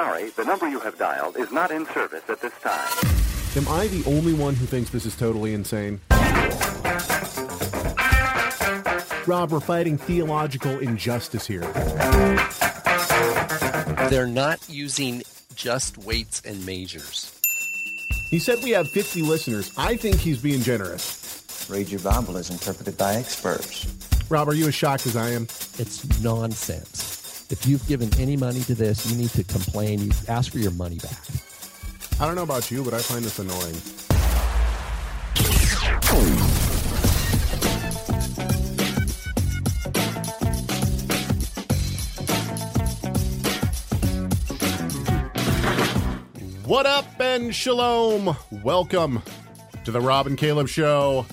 sorry, the number you have dialed is not in service at this time. Am I the only one who thinks this is totally insane? Rob, we're fighting theological injustice here. They're not using just weights and measures. He said we have 50 listeners. I think he's being generous. Read your Bible as interpreted by experts. Rob, are you as shocked as I am? It's nonsense. If you've given any money to this, you need to complain. You ask for your money back. I don't know about you, but I find this annoying. What up and shalom? Welcome to the Rob and Caleb Show,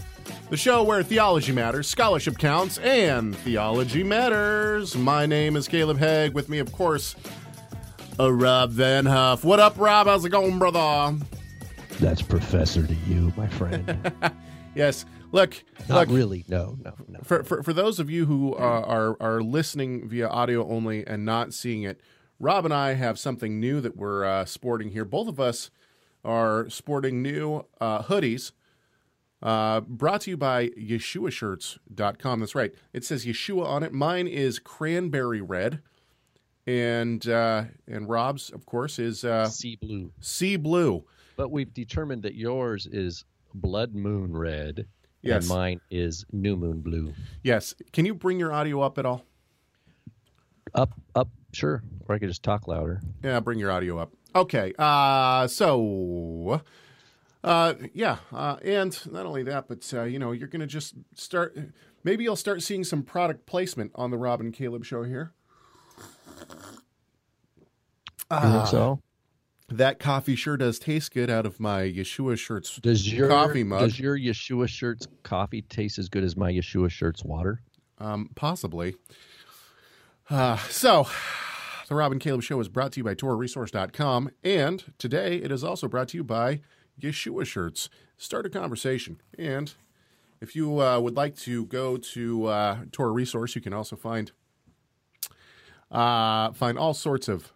the show where theology matters, scholarship counts, and theology matters. My name is Caleb Hegg. With me, of course, a Rob Vanhoff. What up, Rob? How's it going, brother? That's professor to you, my friend. Yes. Look, Not look. really. No, no, no. For, for, for those of you who uh, are are listening via audio only and not seeing it, Rob and I have something new that we're uh, sporting here. Both of us are sporting new uh, hoodies uh, brought to you by YeshuaShirts.com. That's right. It says Yeshua on it. Mine is cranberry red. And uh, and Rob's, of course, is uh, Sea blue. sea blue. But we've determined that yours is blood moon red. Yes. And mine is new moon blue. Yes. Can you bring your audio up at all? Up, up, sure. Or I could just talk louder. Yeah, bring your audio up. Okay. Uh, so, uh, yeah, uh, and not only that, but uh, you know, you're gonna just start. Maybe you'll start seeing some product placement on the Rob and Caleb show here. You Ah. think so? That coffee sure does taste good out of my Yeshua shirts. Does your coffee mug. Does your Yeshua shirts coffee taste as good as my Yeshua shirts water? Um, possibly. Uh, so, the Rob and Caleb Show is brought to you by TorahResource.com, and today it is also brought to you by Yeshua Shirts. Start a conversation. And if you uh, would like to go to uh, Torah Resource, you can also find uh, find all sorts of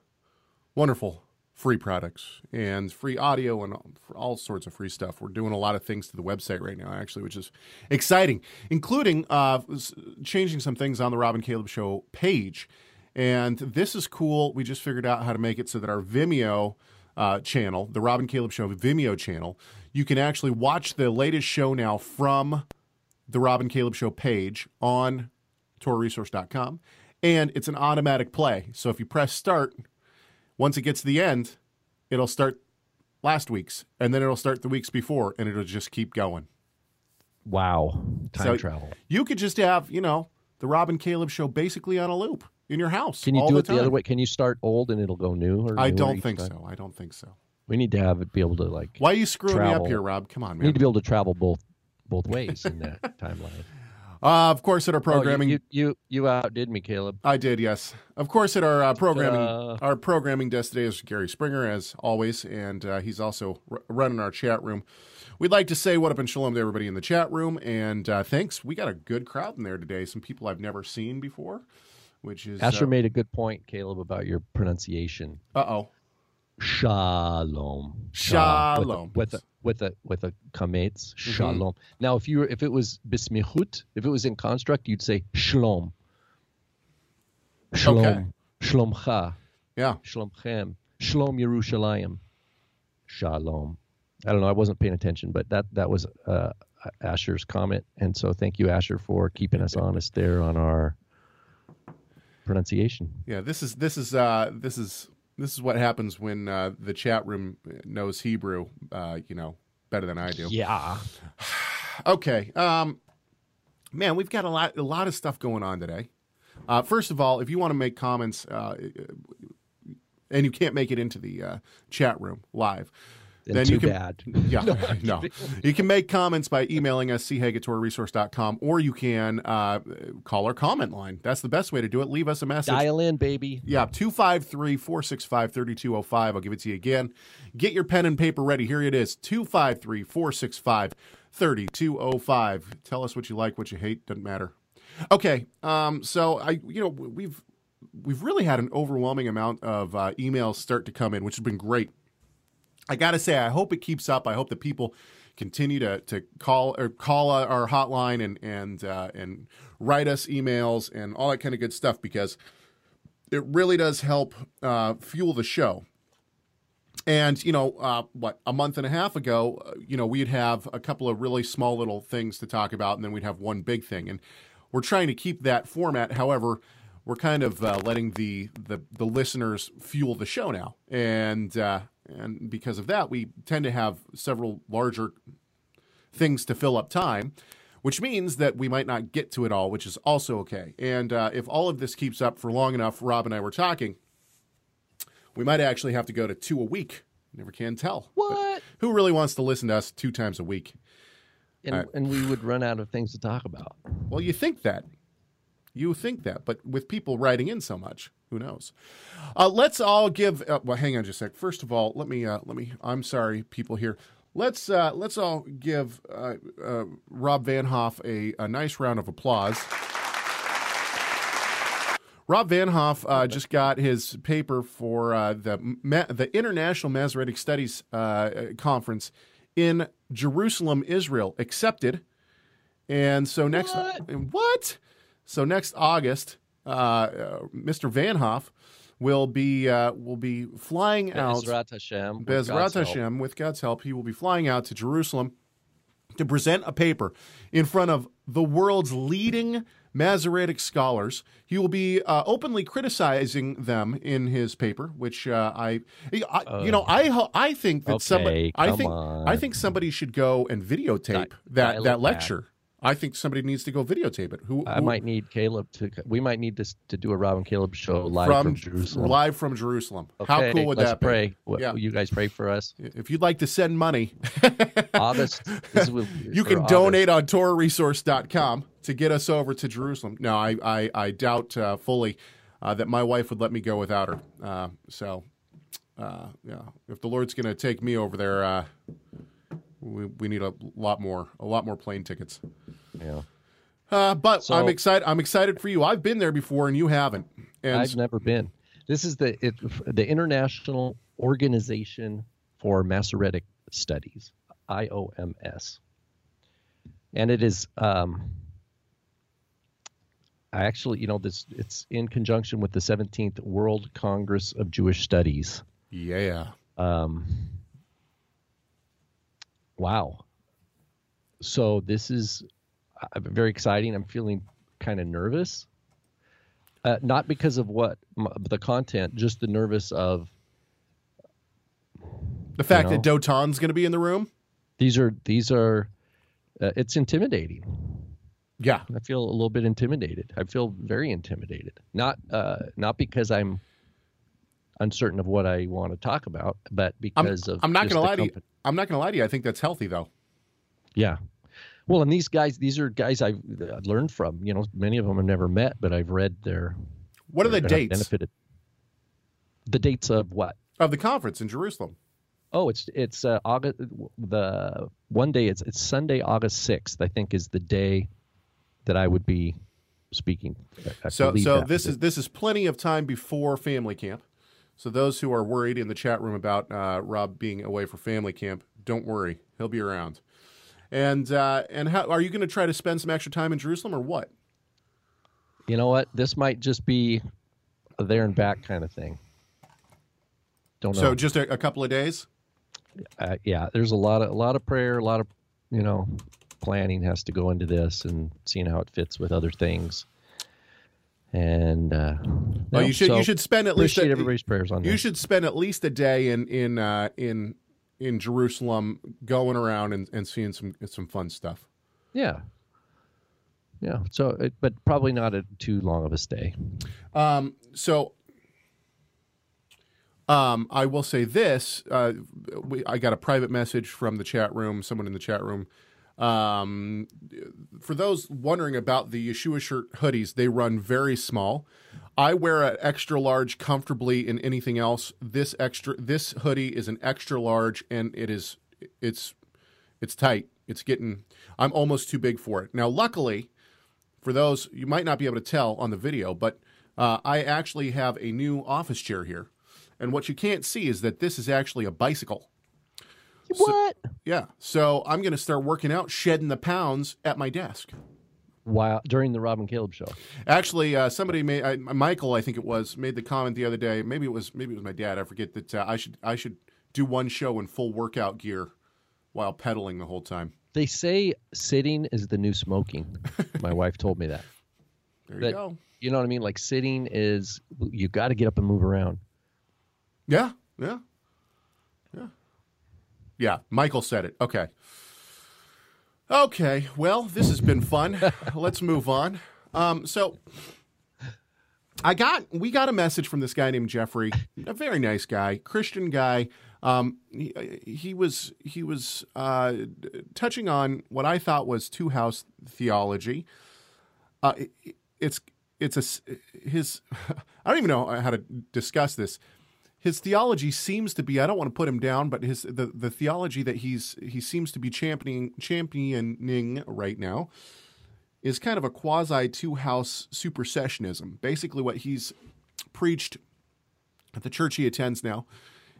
wonderful free products and free audio and all- sorts of free stuff. We're doing a lot of things to the website right now, actually, which is exciting, including uh, changing some things on the Rob and Caleb Show page. And this is cool. We just figured out how to make it so that our Vimeo uh, channel, the Rob and Caleb Show Vimeo channel, you can actually watch the latest show now from the Rob and Caleb Show page on TorahResource.com. And it's an automatic play. So if you press start, once it gets to the end, it'll start last week's, and then it'll start the weeks before, and it'll just keep going. Wow. Time So travel. You could just have, you know, the Rob and Caleb show basically on a loop in your house. Can you do the it the other way? Can you start old and it'll go new? Or I newer don't think time? so. I don't think so. We need to have it be able to like. Why are you screwing me up here, Rob? Come on, We need to be able to travel both both ways in that timeline. Uh, of course, at our Oh, you- programming, you, you you outdid me, Caleb. I did, yes. Of course, at our uh, programming, Uh. our programming desk today is Gary Springer, as always, and uh, he's also r- running our chat room. We'd like to say what up and shalom to everybody in the chat room, and uh, thanks. We got a good crowd in there today. Some people I've never seen before, which is Asher uh made a good point, Caleb, about your pronunciation. Uh oh. Shalom. Shalom. With a with a with a kametz. Mm-hmm. Shalom. Now, if you were, if it was bismichut, if it was in construct, you'd say shalom. Shalom. Okay. Shlomcha. Yeah. Shlomchem. Shalom Yerushalayim. Shalom. I don't know. I wasn't paying attention, but that that was uh, Asher's comment, and so thank you, Asher, for keeping us honest there on our pronunciation. Yeah, this is this is uh, this is this is what happens when uh, the chat room knows Hebrew, uh, you know, better than I do. Yeah. Okay, um, man, we've got a lot a lot of stuff going on today. Uh, first of all, if you want to make comments, uh, and you can't make it into the uh, chat room live, Then, too you can- bad. yeah, no, you can make comments by emailing us chag@torahresource.com, or you can uh, call our comment line. That's the best way to do it. Leave us a message. Dial in, baby. Yeah, 253 465 3205. I'll give it to you again. Get your pen and paper ready. Here it is 253 465 3205. Tell us what you like, what you hate, doesn't matter. Okay, um, so I, you know, we've we've really had an overwhelming amount of uh, emails start to come in, which has been great. I got to say, I hope it keeps up. I hope that people continue to, to call or call our hotline and and uh, and write us emails and all that kind of good stuff because it really does help uh, fuel the show. And you know, uh, what a month and a half ago, uh, you know, we'd have a couple of really small little things to talk about, and then we'd have one big thing. And we're trying to keep that format. However, we're kind of uh, letting the, the the listeners fuel the show now, and uh, and because of that, we tend to have several larger things to fill up time, which means that we might not get to it all, which is also okay. And uh, if all of this keeps up for long enough, Rob and I were talking, we might actually have to go to two a week. Never can tell. What? But who really wants to listen to us two times a week? And, Uh, and we would run out of things to talk about. Well, you think that. You think that, but with people writing in so much, who knows? Uh, let's all give. Uh, well, hang on just a sec. First of all, let me. Uh, let me. I'm sorry, people here. Let's uh, let's all give uh, uh, Rob Vanhoff a, a nice round of applause. Rob Vanhoff uh, just got his paper for uh, the Ma- the International Masoretic Studies uh, Conference in Jerusalem, Israel, accepted. And so next what? So next August, Mr. Vanhoff will be uh, will be flying out. Bezrat Hashem. with Bezrat God's help. Hashem, with God's help, he will be flying out to Jerusalem to present a paper in front of the world's leading Masoretic scholars. He will be uh, openly criticizing them in his paper, which uh, I, I you know, I I think that somebody, I think, on. I think somebody should go and videotape Di- that that lecture. I think somebody needs to go videotape it. Who, I might need Caleb to. We might need this to do a Rob and Caleb show live from, from, Jerusalem. live from Jerusalem. Okay, How cool would that be? pray. What, Yeah. You guys pray for us. If you'd like to send money, August. you can August. donate on TorahResource.com to get us over to Jerusalem. No, I, I, I doubt uh, fully uh, that my wife would let me go without her. Uh, so, uh, yeah, if the Lord's going to take me over there, uh, we, we need a lot more, a lot more plane tickets. Yeah. Uh, but So- I'm excited. I'm excited for you. I've been there before, and you haven't. And I've never been. This is the it, the International Organization for Masoretic Studies, IOMS, and it is. Um, I actually, you know, this it's in conjunction with the 17th World Congress of Jewish Studies. yeah, Um, wow. So this is uh, very exciting. I'm feeling kind of nervous. Uh, not because of what m- the content, just the nervous of the fact know? that Dotan's going to be in the room. these are these are. Uh, it's intimidating. Yeah, I feel a little bit intimidated. I feel very intimidated. Not uh, not because I'm uncertain of what I want to talk about, but I'm, because of I'm not going to the lie to you. I'm not going to lie to you. I think that's healthy, though. Yeah. Well, and these guys, these are guys I've uh, learned from. You know, many of them I've never met, but I've read their. What are the dates Benefited. The dates of what? of the conference in Jerusalem? Oh, it's it's uh, August. The one day it's it's Sunday, August sixth. I think is the day that I would be speaking. I- I So, so this is this is plenty of time before family camp. So those who are worried in the chat room about uh, Rob being away for family camp, don't worry, he'll be around. And uh, and how are you going to try to spend some extra time in Jerusalem or what? You know what? This might just be a there and back kind of thing. Don't know. So just a, a couple of days. uh, yeah, there's a lot of a lot of prayer, a lot of you know planning has to go into this and seeing how it fits with other things. And uh, Oh, no, you should so you should spend at least a, everybody's prayers on you this. should spend at least a day in in uh, in in Jerusalem, going around and, and seeing some some fun stuff. Yeah, yeah. So, it, but probably not a too long of a stay. Um, so um, I will say this: uh, we, I got a private message from the chat room. Someone in the chat room. Um, for those wondering about the Yeshua shirt hoodies, they run very small. I wear an extra large comfortably in anything else. This extra this hoodie is an extra large, and it is it's it's tight. It's getting. I'm almost too big for it now. Luckily, for those you might not be able to tell on the video, but uh, I actually have a new office chair here. And what you can't see is that this is actually a bicycle. What? Yeah. So I'm going to start working out, shedding the pounds at my desk. Wow! During the Rob and Caleb show. Actually, uh, somebody made I, Michael, I think it was, made the comment the other day. Maybe it was maybe it was my dad. I forget that uh, I should I should do one show in full workout gear while pedaling the whole time. They say sitting is the new smoking. My wife told me that. There you That- go. You know what I mean? Like sitting is you got to get up and move around. Yeah, yeah, yeah. Michael said it. Okay. Okay. Well, this has been fun. Let's move on. Um, so, I got we got a message from this guy named Jeffrey, a very nice guy, Christian guy. Um, he, he was he was uh, touching on what I thought was two house theology. Uh, it- it's it's a his. I don't even know how to discuss this. His theology seems to be. I don't want to put him down, but his the, the theology that he's he seems to be championing championing right now is kind of a quasi two house supersessionism. Basically, what he's preached at the church he attends now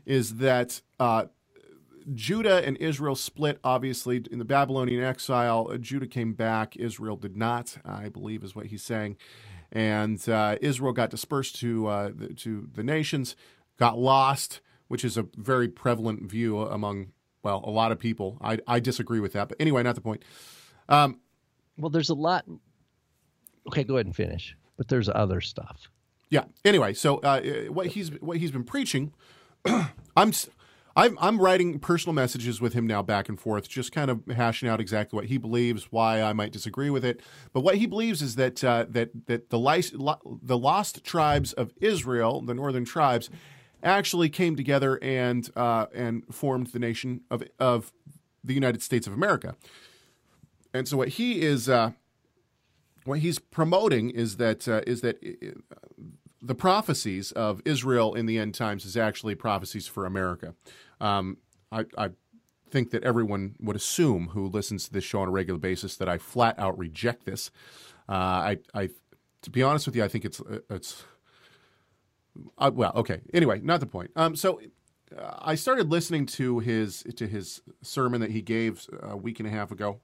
is that uh, Judah and Israel split, obviously, in the Babylonian exile. Judah came back, Israel did not, I believe, is what he's saying. And uh, Israel got dispersed to, uh, the, to the nations, got lost, which is a very prevalent view among, well, a lot of people. I, I disagree with that. But anyway, not the point. Um, Well, there's a lot. Okay, go ahead and finish. But there's other stuff. Yeah. Anyway, so uh, what he's what he's been preaching, I'm I'm I'm writing personal messages with him now back and forth, just kind of hashing out exactly what he believes, why I might disagree with it. But what he believes is that uh, that that the the lost tribes of Israel, the northern tribes, actually came together and uh, and formed the nation of of the United States of America. And so what he is. Uh, what he's promoting is that uh, is that uh, the prophecies of Israel in the end times is actually prophecies for America. Um, I, I think that everyone would assume who listens to this show on a regular basis that I flat out reject this. Uh, I, I, to be honest with you, I think it's it's. Uh, well, okay. Anyway, not the point. Um, so uh, I started listening to his to his sermon that he gave a week and a half ago.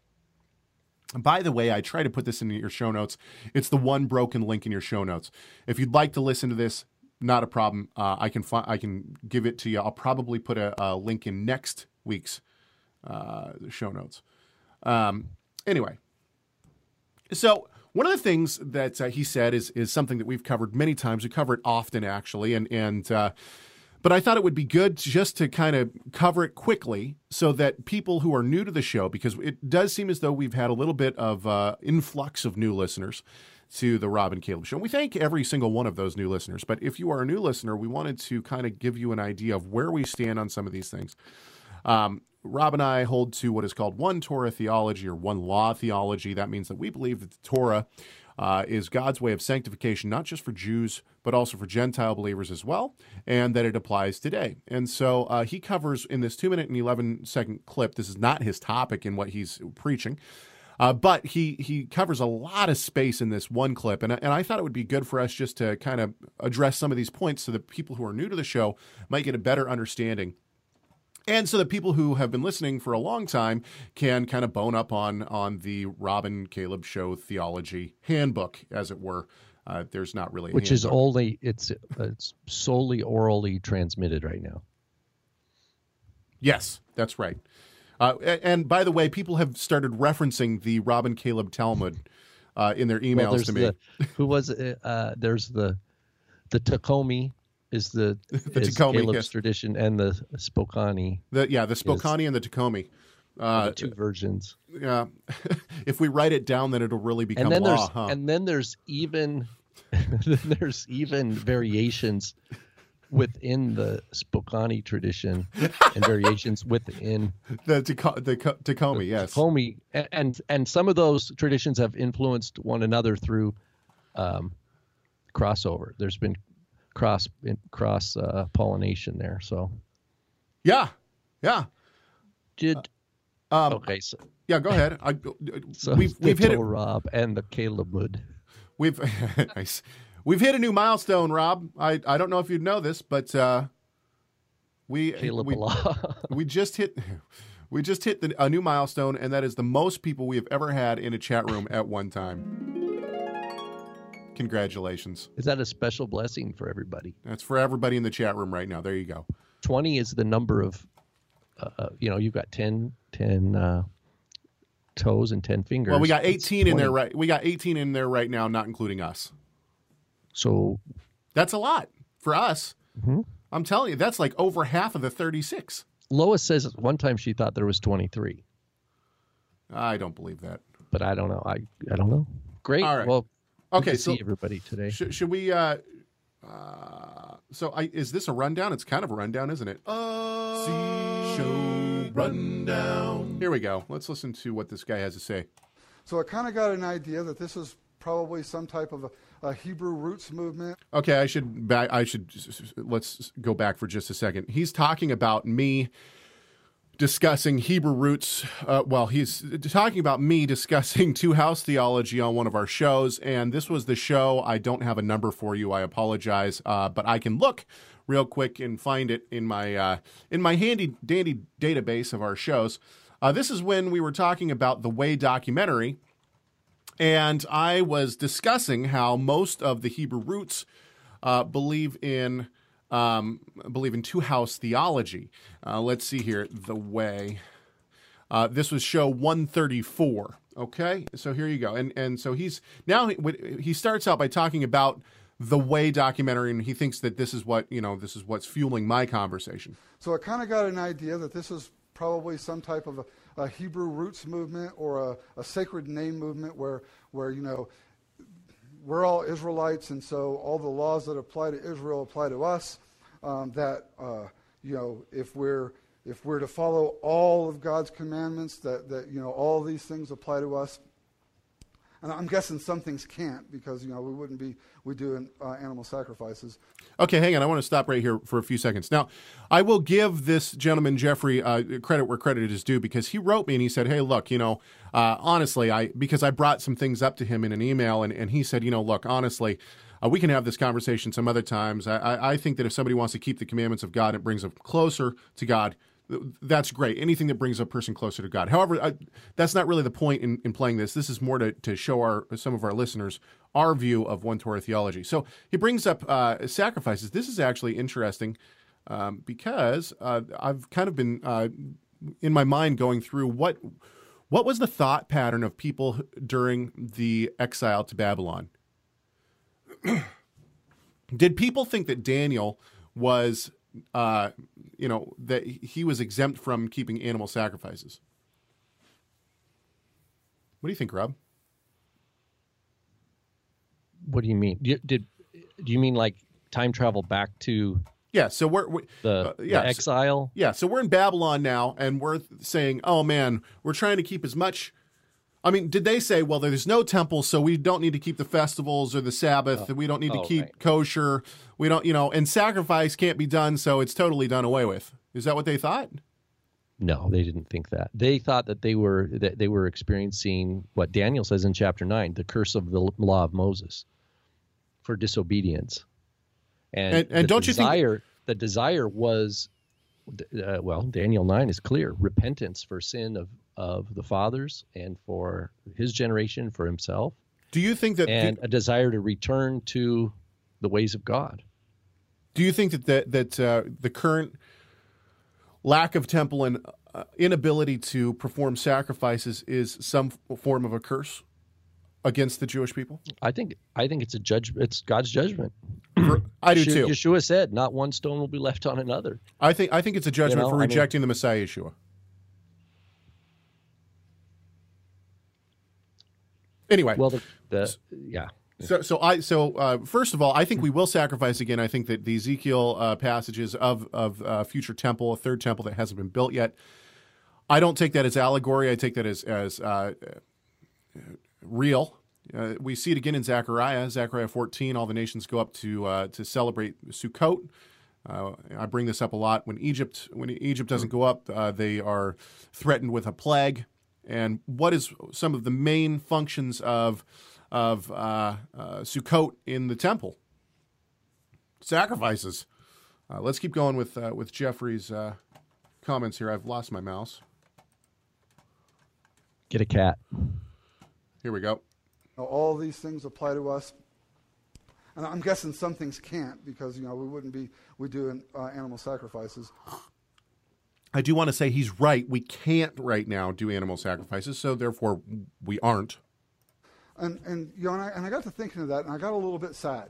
By the way, I try to put this in your show notes. It's the one broken link in your show notes. If you'd like to listen to this, not a problem. Uh, I can fi- I can give it to you. I'll probably put a, a link in next week's uh, show notes. Um, anyway, so one of the things that uh, he said is is something that we've covered many times. We cover it often, actually, and and uh, but I thought it would be good just to kind of cover it quickly so that people who are new to the show, because it does seem as though we've had a little bit of uh, influx of new listeners to the Rob and Caleb show. And we thank every single one of those new listeners. But if you are a new listener, we wanted to kind of give you an idea of where we stand on some of these things. Um, Rob and I hold to what is called one Torah theology or one law theology. That means that we believe that the Torah uh, is God's way of sanctification, not just for Jews, but also for Gentile believers as well, and that it applies today. And so uh, he covers in this two minute and 11 second clip, this is not his topic in what he's preaching. Uh, but he he covers a lot of space in this one clip, and, and I thought it would be good for us just to kind of address some of these points so that people who are new to the show might get a better understanding and so that people who have been listening for a long time can kind of bone up on on the Rob and Caleb Show theology handbook, as it were. Uh, there's not really a Which is only it's it's solely orally transmitted right now. yes, that's right. Uh, and by the way, people have started referencing the Rob and Caleb Talmud uh, in their emails Well, to me. the who was? Uh, there's the the Takomi is the, The is Caleb's yes. tradition, and the Spokane, The, yeah, the Spokane and the Takomi. Uh, the two versions. yeah, if we write it down, then it'll really become And then law, there's huh? and then there's even then there's even variations within the Spokane tradition and variations within the Tako- the Takomi, yes. Takomi, and, and and some of those traditions have influenced one another through um, crossover. There's been cross cross uh, pollination there. So Yeah, yeah. did Um, okay. So, Yeah, go ahead. I, so we've we've hit it. Rob and the Caleb wood. We've nice. We've hit a new milestone, Rob. I, I don't know if you'd know this, but uh, we Caleb we, we just hit we just hit the, a new milestone, and that is the most people we have ever had in a chat room at one time. Congratulations! Is that a special blessing for everybody? That's for everybody in the chat room right now. There you go. 20 is the number of, uh, uh, you know, you've got 10, 10 uh, toes and 10 fingers. Well, we got That's 18 in there right. We got 18 in there right now, not including us. So That's a lot for us. Mhm. I'm telling you, that's like over half of the 36. Lois says one time she thought there was 23, I don't believe that. but I don't know. I, I don't know. Great. All right. Well, Okay, to so see everybody today. Should, should we? Uh, uh, so, I, is this a rundown? It's kind of a rundown, isn't it? Uh, see show rundown. Here we go. Let's listen to what this guy has to say. So I kind of got an idea that this is probably some type of a, a Hebrew roots movement. Okay, I should back. I should let's go back for just a second. He's talking about me discussing Hebrew roots. Uh, well, he's talking about me discussing two house theology on one of our shows, and this was the show. I don't have a number for you. I apologize, uh, but I can look real quick and find it in my uh, in my handy dandy database of our shows. Uh, this is when we were talking about the Way documentary and I was discussing how most of the Hebrew roots uh, believe in um, I believe in two house theology. Uh, let's see here, the way. Uh, this was show 134. Okay, so here you go, and and so he's now he, he starts out by talking about the way documentary, and he thinks that this is what you know this is what's fueling my conversation. So I kind of got an idea that this is probably some type of a, a Hebrew roots movement or a, a sacred name movement where, where, you know, we're all Israelites, and so all the laws that apply to Israel apply to us. Um, that, uh, you know, if we're, if we're to follow all of God's commandments, that, that, you know, all these things apply to us. And I'm guessing some things can't because, you know, we wouldn't be, we doing uh, animal sacrifices. Okay, hang on. I want to stop right here for a few seconds. Now, I will give this gentleman Jeffrey uh, credit where credit is due because he wrote me and he said, "Hey, look, you know, uh, honestly, I because I brought some things up to him in an email and, and he said, you know, look, honestly." Uh, we can have this conversation some other times. I, I, I think that if somebody wants to keep the commandments of God, it brings them closer to God. Th- That's great. Anything that brings a person closer to God. However, I, that's not really the point in, in playing this. This is more to, to show our some of our listeners our view of one Torah theology. So he brings up uh, sacrifices. This is actually interesting um, because uh, I've kind of been uh, in my mind going through what what was the thought pattern of people during the exile to Babylon. Did people think that Daniel was, uh, you know, that he was exempt from keeping animal sacrifices? What do you think, Rob? What do you mean? Did, did do you mean like time travel back to Yeah. So we're, we the, uh, the yeah, so- exile? Yeah, so we're in Babylon now, and we're saying, "Oh man, we're trying to keep as much." I mean, did they say, "Well, there's no temple, so we don't need to keep the festivals or the Sabbath, and we don't need to oh, keep right. kosher, we don't, you know, and sacrifice can't be done, so it's totally done away with." Is that what they thought? No, they didn't think that. They thought that they were that they were experiencing what Daniel says in chapter nine, the curse of the law of Moses for disobedience. And And- and the don't you think- desire the desire was uh, well, Daniel nine is clear: repentance for sin of of the fathers and for his generation, for himself, Do you think that? and a desire to return to the ways of God. do you think that that, that uh, the current lack of temple and uh, inability to perform sacrifices is some form of a curse against the Jewish people? I think I think it's a judge. It's God's judgment. I do Yeshua- too. Yeshua said, "Not one stone will be left on another." I think I think it's a judgment know, for I mean- rejecting the Messiah Yeshua. Anyway, Well, the, the yeah, so so I so uh, first of all, I think we will sacrifice again. I think that the Ezekiel uh, passages of of uh, future temple, a third temple that hasn't been built yet. I don't take that as allegory. I take that as as uh, real. Uh, we see it again in Zechariah, Zechariah 14. All the nations go up to uh, to celebrate Sukkot. Uh, I bring this up a lot. When Egypt when Egypt doesn't go up, uh, they are threatened with a plague. And what is some of the main functions of of uh, uh, Sukkot in the temple. Sacrifices. Uh, let's keep going with uh, with Jeffrey's uh, comments here. I've lost my mouse. Get a cat. Here we go. You know, all these things apply to us. And I'm guessing some things can't because, you know, we wouldn't be, we do uh, animal sacrifices. I do want to say he's right. We can't right now do animal sacrifices, so therefore we aren't. And, and you know, and I, and I got to thinking of that, and I got a little bit sad.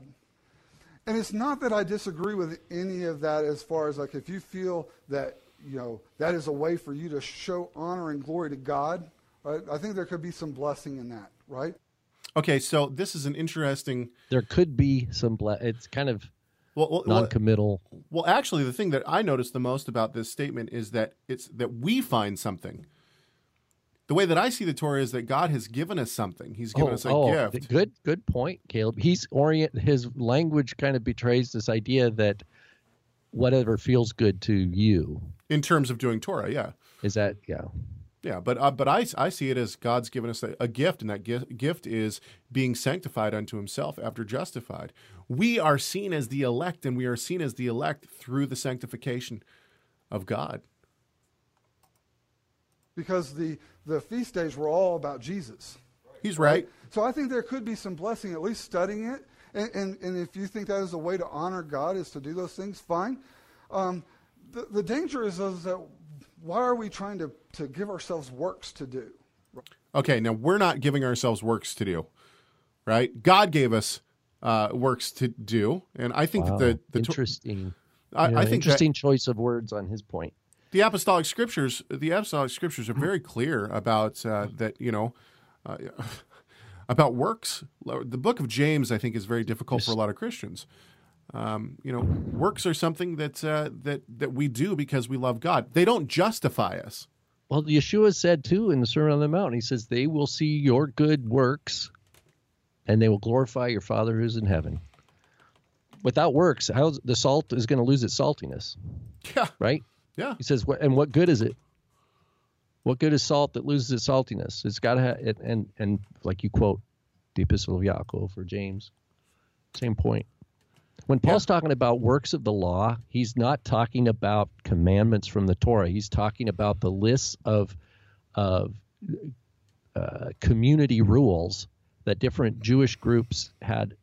And it's not that I disagree with any of that as far as like if you feel that, you know, that is a way for you to show honor and glory to God, right? I think there could be some blessing in that, right? Okay, so this is an interesting. There could be some. Ble- it's kind of Well, well, well, non-committal. well, actually, the thing that I noticed the most about this statement is that it's that we find something. The way that I see the Torah is that God has given us something. He's given oh, us a oh, gift. th- Good, good point, Caleb. He's orient. His language kind of betrays this idea that whatever feels good to you in terms of doing Torah. Yeah, is that yeah. Yeah, but uh, but I I see it as God's given us a, a gift, and that gift gift is being sanctified unto Himself after justified. We are seen as the elect, and we are seen as the elect through the sanctification of God. Because the, the feast days were all about Jesus. He's right. So I think there could be some blessing, at least studying it. And, and, and if you think that is a way to honor God, is to do those things, fine. Um, the, the danger is, is that why are we trying to, to give ourselves works to do? Okay, now we're not giving ourselves works to do, right? God gave us uh, works to do, and I think Wow. that the the, interesting. I, Yeah, I think that interesting choice of words on his point. the apostolic scriptures, the apostolic scriptures are very clear about uh, that. You know, uh, about works. The book of James, I think, is very difficult for a lot of Christians. Um, you know, works are something that uh, that that we do because we love God. They don't justify us. Well, Yeshua said too in the Sermon on the Mount, he says, They will see your good works and they will glorify your Father who's in heaven. Without works, how the salt is going to lose its saltiness, Yeah, right? yeah. He says, "What and what good is it? What good is salt that loses its saltiness? It's got to have it, and and like you quote the Epistle of Yaakov or James, same point. When Paul's talking about works of the law, he's not talking about commandments from the Torah. He's talking about the lists of of uh, community rules that different Jewish groups had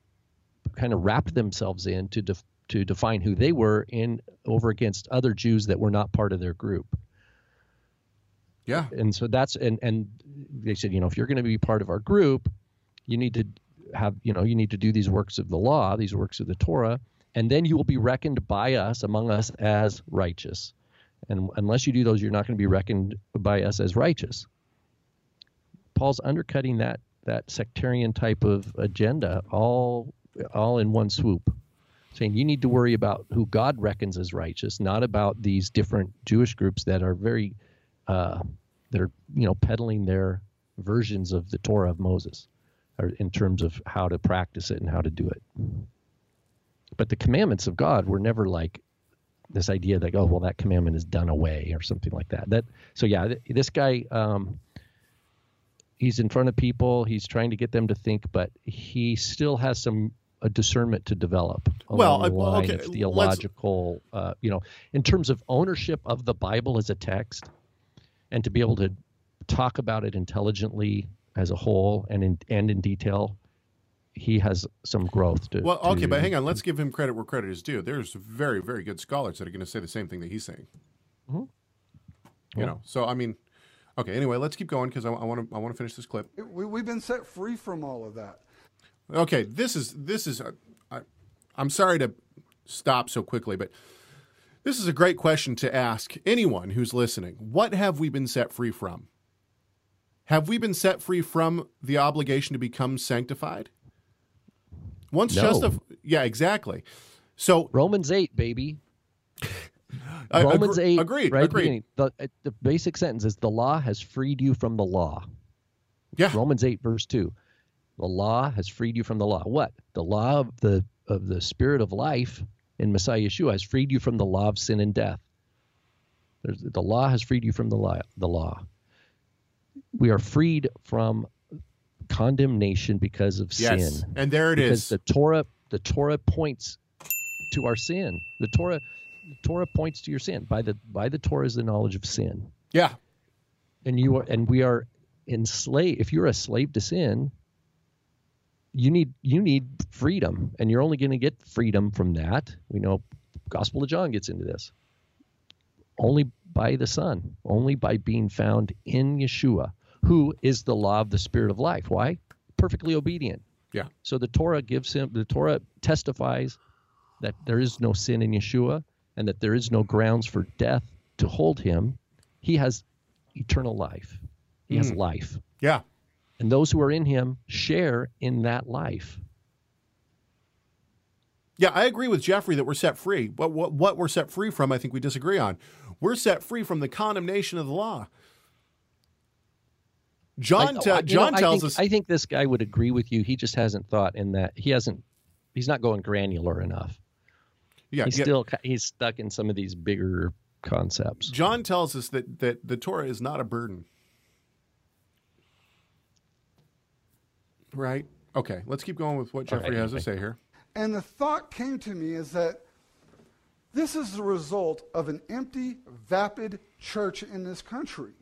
kind of wrapped themselves in to def- to define who they were in over against other Jews that were not part of their group. Yeah. And so that's and and they said, you know, if you're going to be part of our group, you need to have, you know, you need to do these works of the law, these works of the Torah, and then you will be reckoned by us among us as righteous. And unless you do those, you're not going to be reckoned by us as righteous. Paul's undercutting that that sectarian type of agenda all all in one swoop saying you need to worry about who God reckons as righteous, not about these different Jewish groups that are very uh, that are you know peddling their versions of the Torah of Moses, or in terms of how to practice it and how to do it. But the commandments of God were never like this idea that oh well that commandment is done away or something like that. That so yeah th- this guy. Um, He's in front of people. He's trying to get them to think, but he still has some a discernment to develop Well, the line okay, of theological, uh, you know, in terms of ownership of the Bible as a text, and to be able to talk about it intelligently as a whole and in and in detail. He has some growth to. Well, okay, to- but hang on. Let's give him credit where credit is due. There's very, very good scholars that are going to say the same thing that he's saying. You know, so I mean, okay. Anyway, let's keep going because I want to. I want to finish this clip. It- we, we've been set free from all of that. Okay, this is this is. Uh, I, I'm sorry to stop so quickly, but this is a great question to ask anyone who's listening. What have we been set free from? Have we been set free from the obligation to become sanctified? Once No. justified, yeah, exactly. So Romans eight, baby. Romans agree- eight, agreed, right? at the The, the basic sentence is the law has freed you from the law. Yeah, Romans 8 verse 2. The law has freed you from the law. What? The law of the of the spirit of life in Messiah Yeshua has freed you from the law of sin and death. There's, the law has freed you from the law, the law. We are freed from condemnation because of Yes. sin. And there it because is. the Torah the Torah points to our sin. The Torah the Torah points to your sin. By the by the Torah is the knowledge of sin. yeah. And you are and we are enslaved if you're a slave to sin, you need you need freedom. And you're only going to get freedom from that. We know Gospel of John gets into this. Only by the Son, only by being found in Yeshua, who is the law of the Spirit of life. Why? Perfectly obedient. Yeah. So the Torah gives him, the Torah testifies that there is no sin in Yeshua and that there is no grounds for death to hold him. He has eternal life. He has mm. life. Yeah. And those who are in him share in that life. Yeah, I agree with Jeffrey that we're set free. But what, what we're set free from, I think we disagree on. We're set free from the condemnation of the law. John, I- te- I- you know, John I tells think, us. I think this guy would agree with you. He just hasn't thought in that. He hasn't. He's not going granular enough. yeah, He's yeah. still he's stuck in some of these bigger concepts. John tells us that, that the Torah is not a burden. Right? Okay, let's keep going with what Jeffrey right, has to say here. And the thought came to me is that this is the result of an empty, vapid church in this country,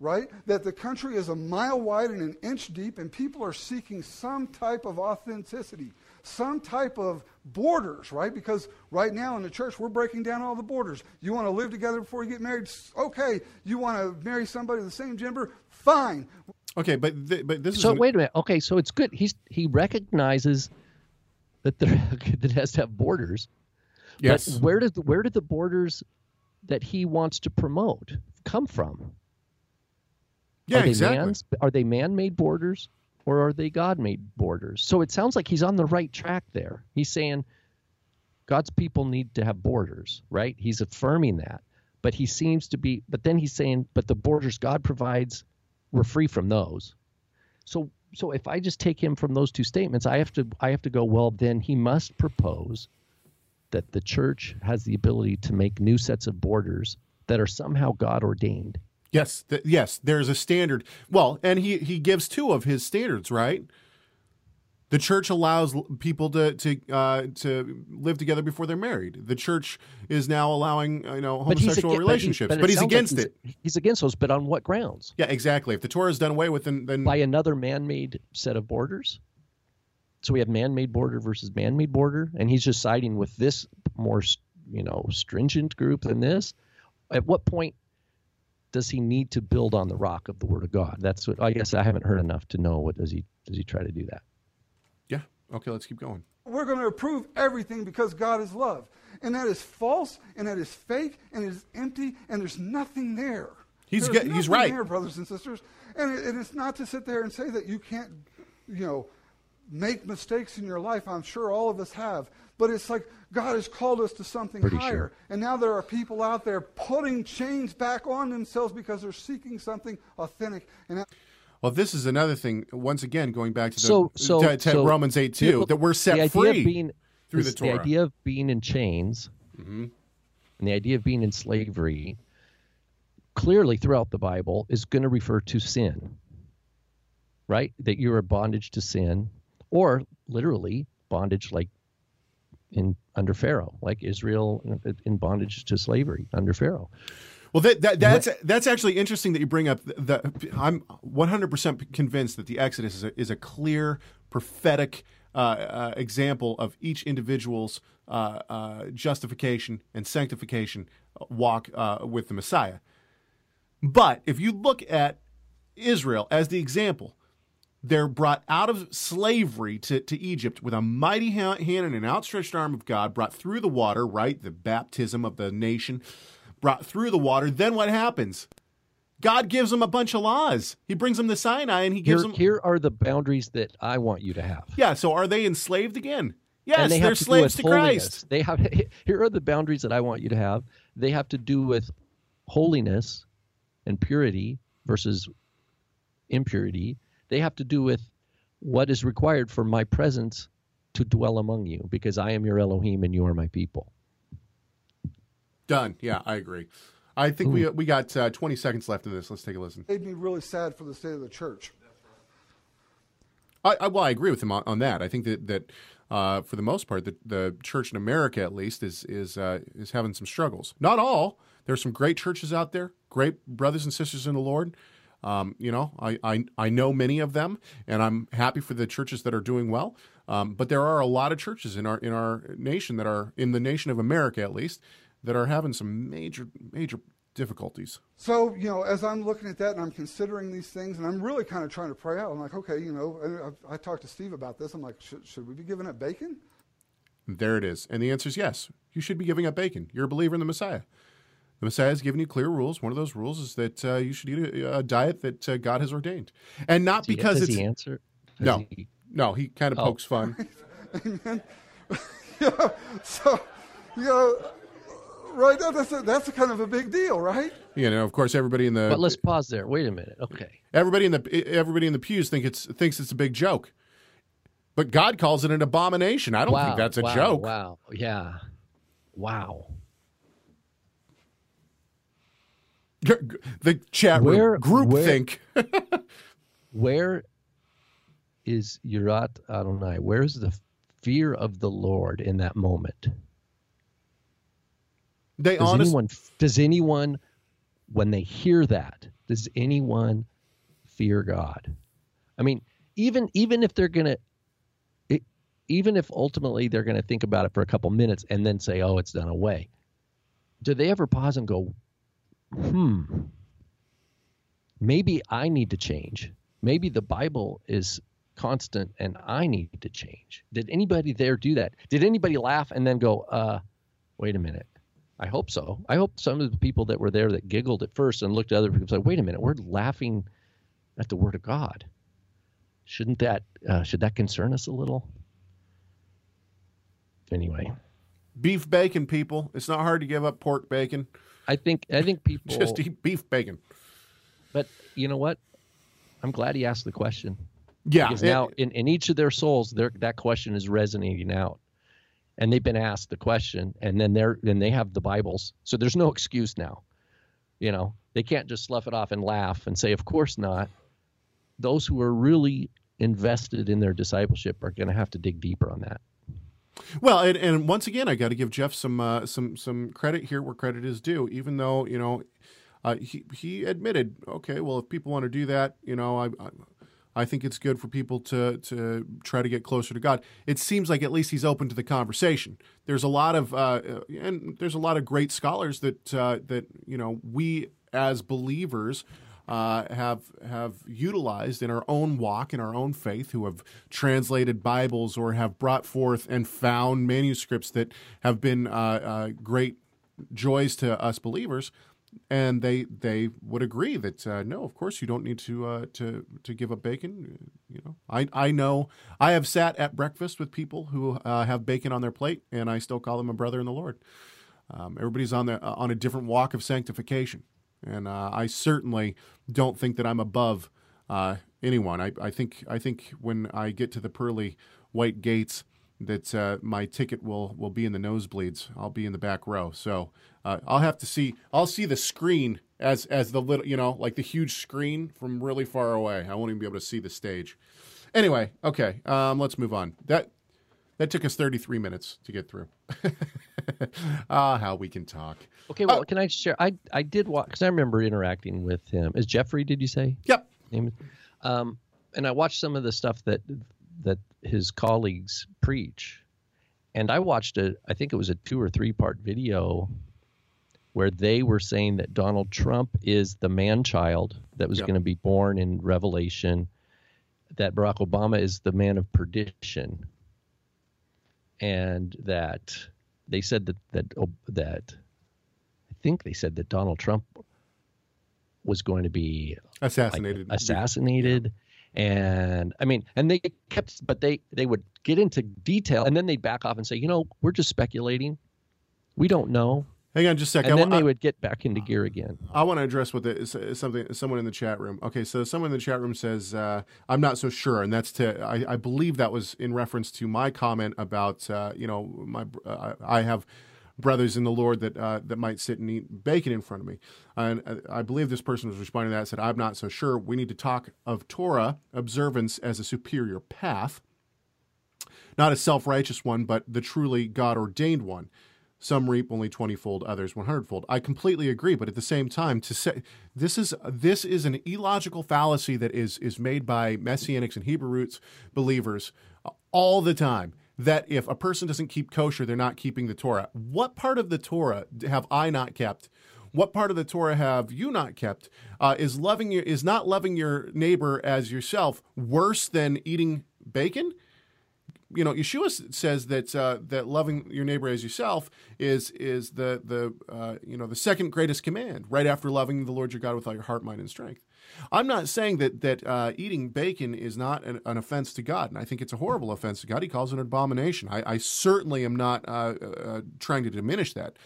right? That the country is a mile wide and an inch deep, and people are seeking some type of authenticity, some type of borders, right? Because right now in the church, we're breaking down all the borders. You want to live together before you get married? Okay. You want to marry somebody of the same gender? Fine. Okay, but th- but this is So wait a minute. Okay, so it's good. He's he recognizes that there that has to have borders. yes. But where did where did the borders that he wants to promote come from? Yeah, are they exactly. man's are they man-made borders or are they God-made borders? So it sounds like he's on the right track there. He's saying God's people need to have borders, right? He's affirming that. But he seems to be but then he's saying but the borders God provides we're free from those. So so if I just take him from those two statements, I have to I have to go well then he must propose that the church has the ability to make new sets of borders that are somehow God ordained. Yes, th- yes. There's a standard. Well, and he he gives two of his standards, right? The church allows people to to uh, to live together before they're married. The church is now allowing uh, you know But homosexual aga- but he- relationships, but, he's sounds like against he's- it. He's against those, but on what grounds? Yeah, exactly. If the Torah is done away with, then, then By another man-made set of borders. So we have man-made border versus man-made border, and he's just siding with this more, you know, stringent group than this. At what point does he need to build on the rock of the Word of God? That's what I guess I haven't heard enough to know. What does he does he try to do that? yeah. Okay, let's keep going. We're going to approve everything because God is love. And that is false, and that is fake, and it is empty, and there's nothing there. He's There's get- he's right. there, brothers and sisters. And, it, and it's not to sit there and say that you can't, you know, make mistakes in your life. I'm sure all of us have. But it's like God has called us to something Pretty higher. sure. And now there are people out there putting chains back on themselves because they're seeking something authentic. And that, Well, this is another thing. Once again, going back to the So so, to, to so Romans eight two, people- that we're set the idea free of being, through the Torah. The idea of being in chains Mm-hmm. and the idea of being in slavery clearly throughout the Bible is going to refer to sin, right? That you're a bondage to sin, or literally bondage like in under Pharaoh, like Israel in bondage to slavery under Pharaoh. Well, that, that that's that's actually interesting that you bring up. The, I'm 100 percent convinced that the Exodus is a, is a clear prophetic uh, uh, example of each individual's uh, uh, justification and sanctification walk uh, with the Messiah. But if you look at Israel as the example, they're brought out of slavery to, to Egypt with a mighty hand and an outstretched arm of God, brought through the water, right? The baptism of the nation, brought through the water. Then what happens? God gives them a bunch of laws. He brings them to Sinai and he Here, gives them. here are the boundaries that I want you to have. Yeah, so are they enslaved again? Yes, they they're to slaves to holiness. Christ. They have here are the boundaries that I want you to have. They have to do with holiness and purity versus impurity. They have to do with what is required for my presence to dwell among you, because I am your Elohim and you are my people. Done. Yeah, I agree. I think we we got uh, 20 seconds left in this. Let's take a listen. It made me really sad for the state of the church. I, I well, I agree with him on, on that. I think that that uh, for the most part, the, the church in America, at least, is is uh, is having some struggles. Not all. There's some great churches out there, great brothers and sisters in the Lord. Um, you know, I, I I know many of them, and I'm happy for the churches that are doing well. Um, but there are a lot of churches in our in our nation that are in the nation of America, at least, that are having some major major difficulties. So, you know, as I'm looking at that and I'm considering these things and I'm really kind of trying to pray out, I'm like, okay, you know, I, I talked to Steve about this. I'm like, should, should we be giving up bacon? There it is. And the answer is yes. You should be giving up bacon. You're a believer in the Messiah. The Messiah has given you clear rules. One of those rules is that uh, you should eat a, a diet that uh, God has ordained, and not Does he- because does it's he answer? Does no, he- no. He kind of Oh. pokes fun. yeah. So, you know, right now, that's a, that's a kind of a big deal, right? you know, of course, everybody in the But let's pause there. Wait a minute. Okay. everybody in the everybody in the pews think it's thinks it's a big joke, but God calls it an abomination. I don't wow. think that's a wow, joke. Wow. Yeah. Wow. The chat room Where- group where- think. Where is Yurat Adonai? Where's the fear of the Lord in that moment? they Does honestly anyone does anyone when they hear that, does anyone fear God? I mean, even even if they're gonna it, even if ultimately they're gonna think about it for a couple minutes and then say, Oh, it's done away, do they ever pause and go, Hmm, maybe I need to change. Maybe the Bible is constant and I need to change. Did anybody there do that? Did anybody laugh and then go, uh, wait a minute? I hope so. I hope some of the people that were there that giggled at first and looked at other people said, wait a minute, we're laughing at the word of God. Shouldn't that uh, should that concern us a little? Anyway, beef bacon, people. It's not hard to give up pork bacon. I think I think people Just eat beef bacon. but you know what? I'm glad he asked the question. Yeah. because it- now in, in each of their souls their, that question is resonating out and they've been asked the question and then they're then they have the bibles so there's no excuse now you know they can't just slough it off and laugh and say of course not those who are really invested in their discipleship are going to have to dig deeper on that Well, and, and once again, I got to give Jeff some uh, some some credit here where credit is due. Even though you know, uh, he he admitted, okay, well, if people want to do that, you know, I, I I think it's good for people to to try to get closer to God. It seems like at least he's open to the conversation. There's a lot of uh, and there's a lot of great scholars that uh, that you know we as believers uh, have have utilized in our own walk in our own faith, who have translated Bibles or have brought forth and found manuscripts that have been uh, uh, great joys to us believers, and they they would agree that uh, no, of course you don't need to uh, to to give up bacon. You know, I I know I have sat at breakfast with people who uh, have bacon on their plate, and I still call them a brother in the Lord. Um, everybody's on the on a different walk of sanctification, and uh, I certainly don't think that I'm above uh, anyone. I, I think I think when I get to the pearly white gates, that uh, my ticket will will be in the nosebleeds. I'll be in the back row, so uh, I'll have to see. I'll see the screen as as the little, you know, like the huge screen from really far away. I won't even be able to see the stage. Anyway, okay, um, let's move on. That that took us 33 minutes to get through. Ah, how we can talk. okay well can i share i i did watch because i remember interacting with him is jeffrey did you say Yep. name? Um, and I watched some of the stuff that that his colleagues preach, and I watched a I think it was a two or three part video where they were saying that Donald Trump is the man child that was Yep. going to be born in Revelation, that Barack Obama is the man of perdition, and that they said that that that I think they said that Donald Trump was going to be like, Assassinated. assassinated. And i mean and they kept but they they would get into detail and then they'd back off and say you know we're just speculating. We don't know Hang on just a second. and I then wa- they I- would get back into gear again I want to address what the, something someone in the chat room. Okay, so someone in the chat room says uh, I'm not so sure, and that's to I, I believe that was in reference to my comment about uh, you know my uh, I have brothers in the Lord that uh, that might sit and eat bacon in front of me. And uh, I believe this person was responding to that said, I'm not so sure. We need to talk of Torah observance as a superior path, not a self righteous one, but the truly God ordained one. Some reap only twenty-fold, others one hundredfold. I completely agree, but at the same time, to say this is this is an illogical fallacy that is is made by messianics and Hebrew roots believers all the time. That if a person doesn't keep kosher, they're not keeping the Torah. What part of the Torah have I not kept? What part of the Torah have you not kept? Uh, is loving your is not loving your neighbor as yourself worse than eating bacon? You know, Yeshua says that uh, that loving your neighbor as yourself is is the the uh, you know the second greatest command, right after loving the Lord your God with all your heart, mind, and strength. I'm not saying that that uh, eating bacon is not an, an, offense to God, and I think it's a horrible offense to God. He calls it an abomination. I, I certainly am not uh, uh, trying to diminish that.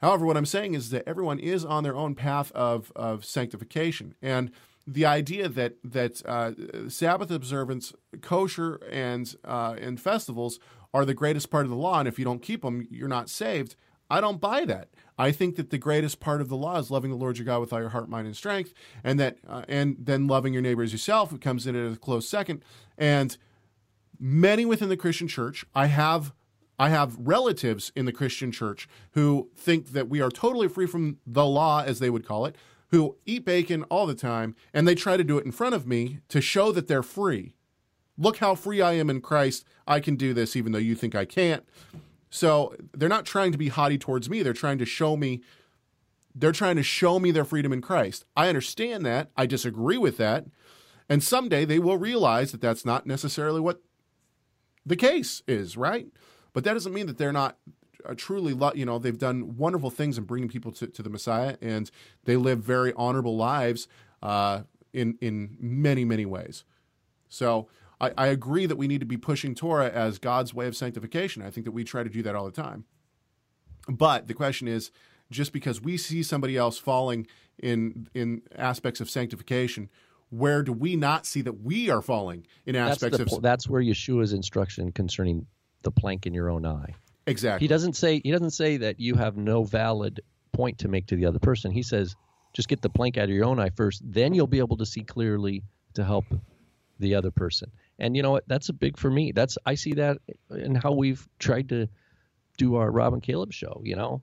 However, what I'm saying is that everyone is on their own path of of sanctification, and the idea that that uh, Sabbath observance, kosher, and uh, and festivals are the greatest part of the law, and if you don't keep them, you're not saved. I don't buy that. I think that the greatest part of the law is loving the Lord your God with all your heart, mind, and strength, and that uh, and then loving your neighbor as yourself, who comes in at a close second. And many within the Christian church, I have I have relatives in the Christian church who think that we are totally free from the law, as they would call it, who eat bacon all the time and they try to do it in front of me to show that they're free. Look how free I am in Christ. I can do this even though you think I can't. So they're not trying to be haughty towards me. They're trying to show me they're trying to show me their freedom in Christ. I understand that. I disagree with that. And someday they will realize that that's not necessarily what the case is, right? But that doesn't mean that they're not are truly, you know, they've done wonderful things in bringing people to, to the Messiah, and they live very honorable lives uh, in in many many ways. So I, I agree that we need to be pushing Torah as God's way of sanctification. I think that we try to do that all the time. But the question is, just because we see somebody else falling in in aspects of sanctification, where do we not see that we are falling in aspects that's of? That's where Yeshua's instruction concerning the plank in your own eye. Exactly. He doesn't say he doesn't say that you have no valid point to make to the other person. He says just get the plank out of your own eye first, then you'll be able to see clearly to help the other person. And you know what? That's a big for me. That's I see that in how we've tried to do our Rob and Caleb show. You know,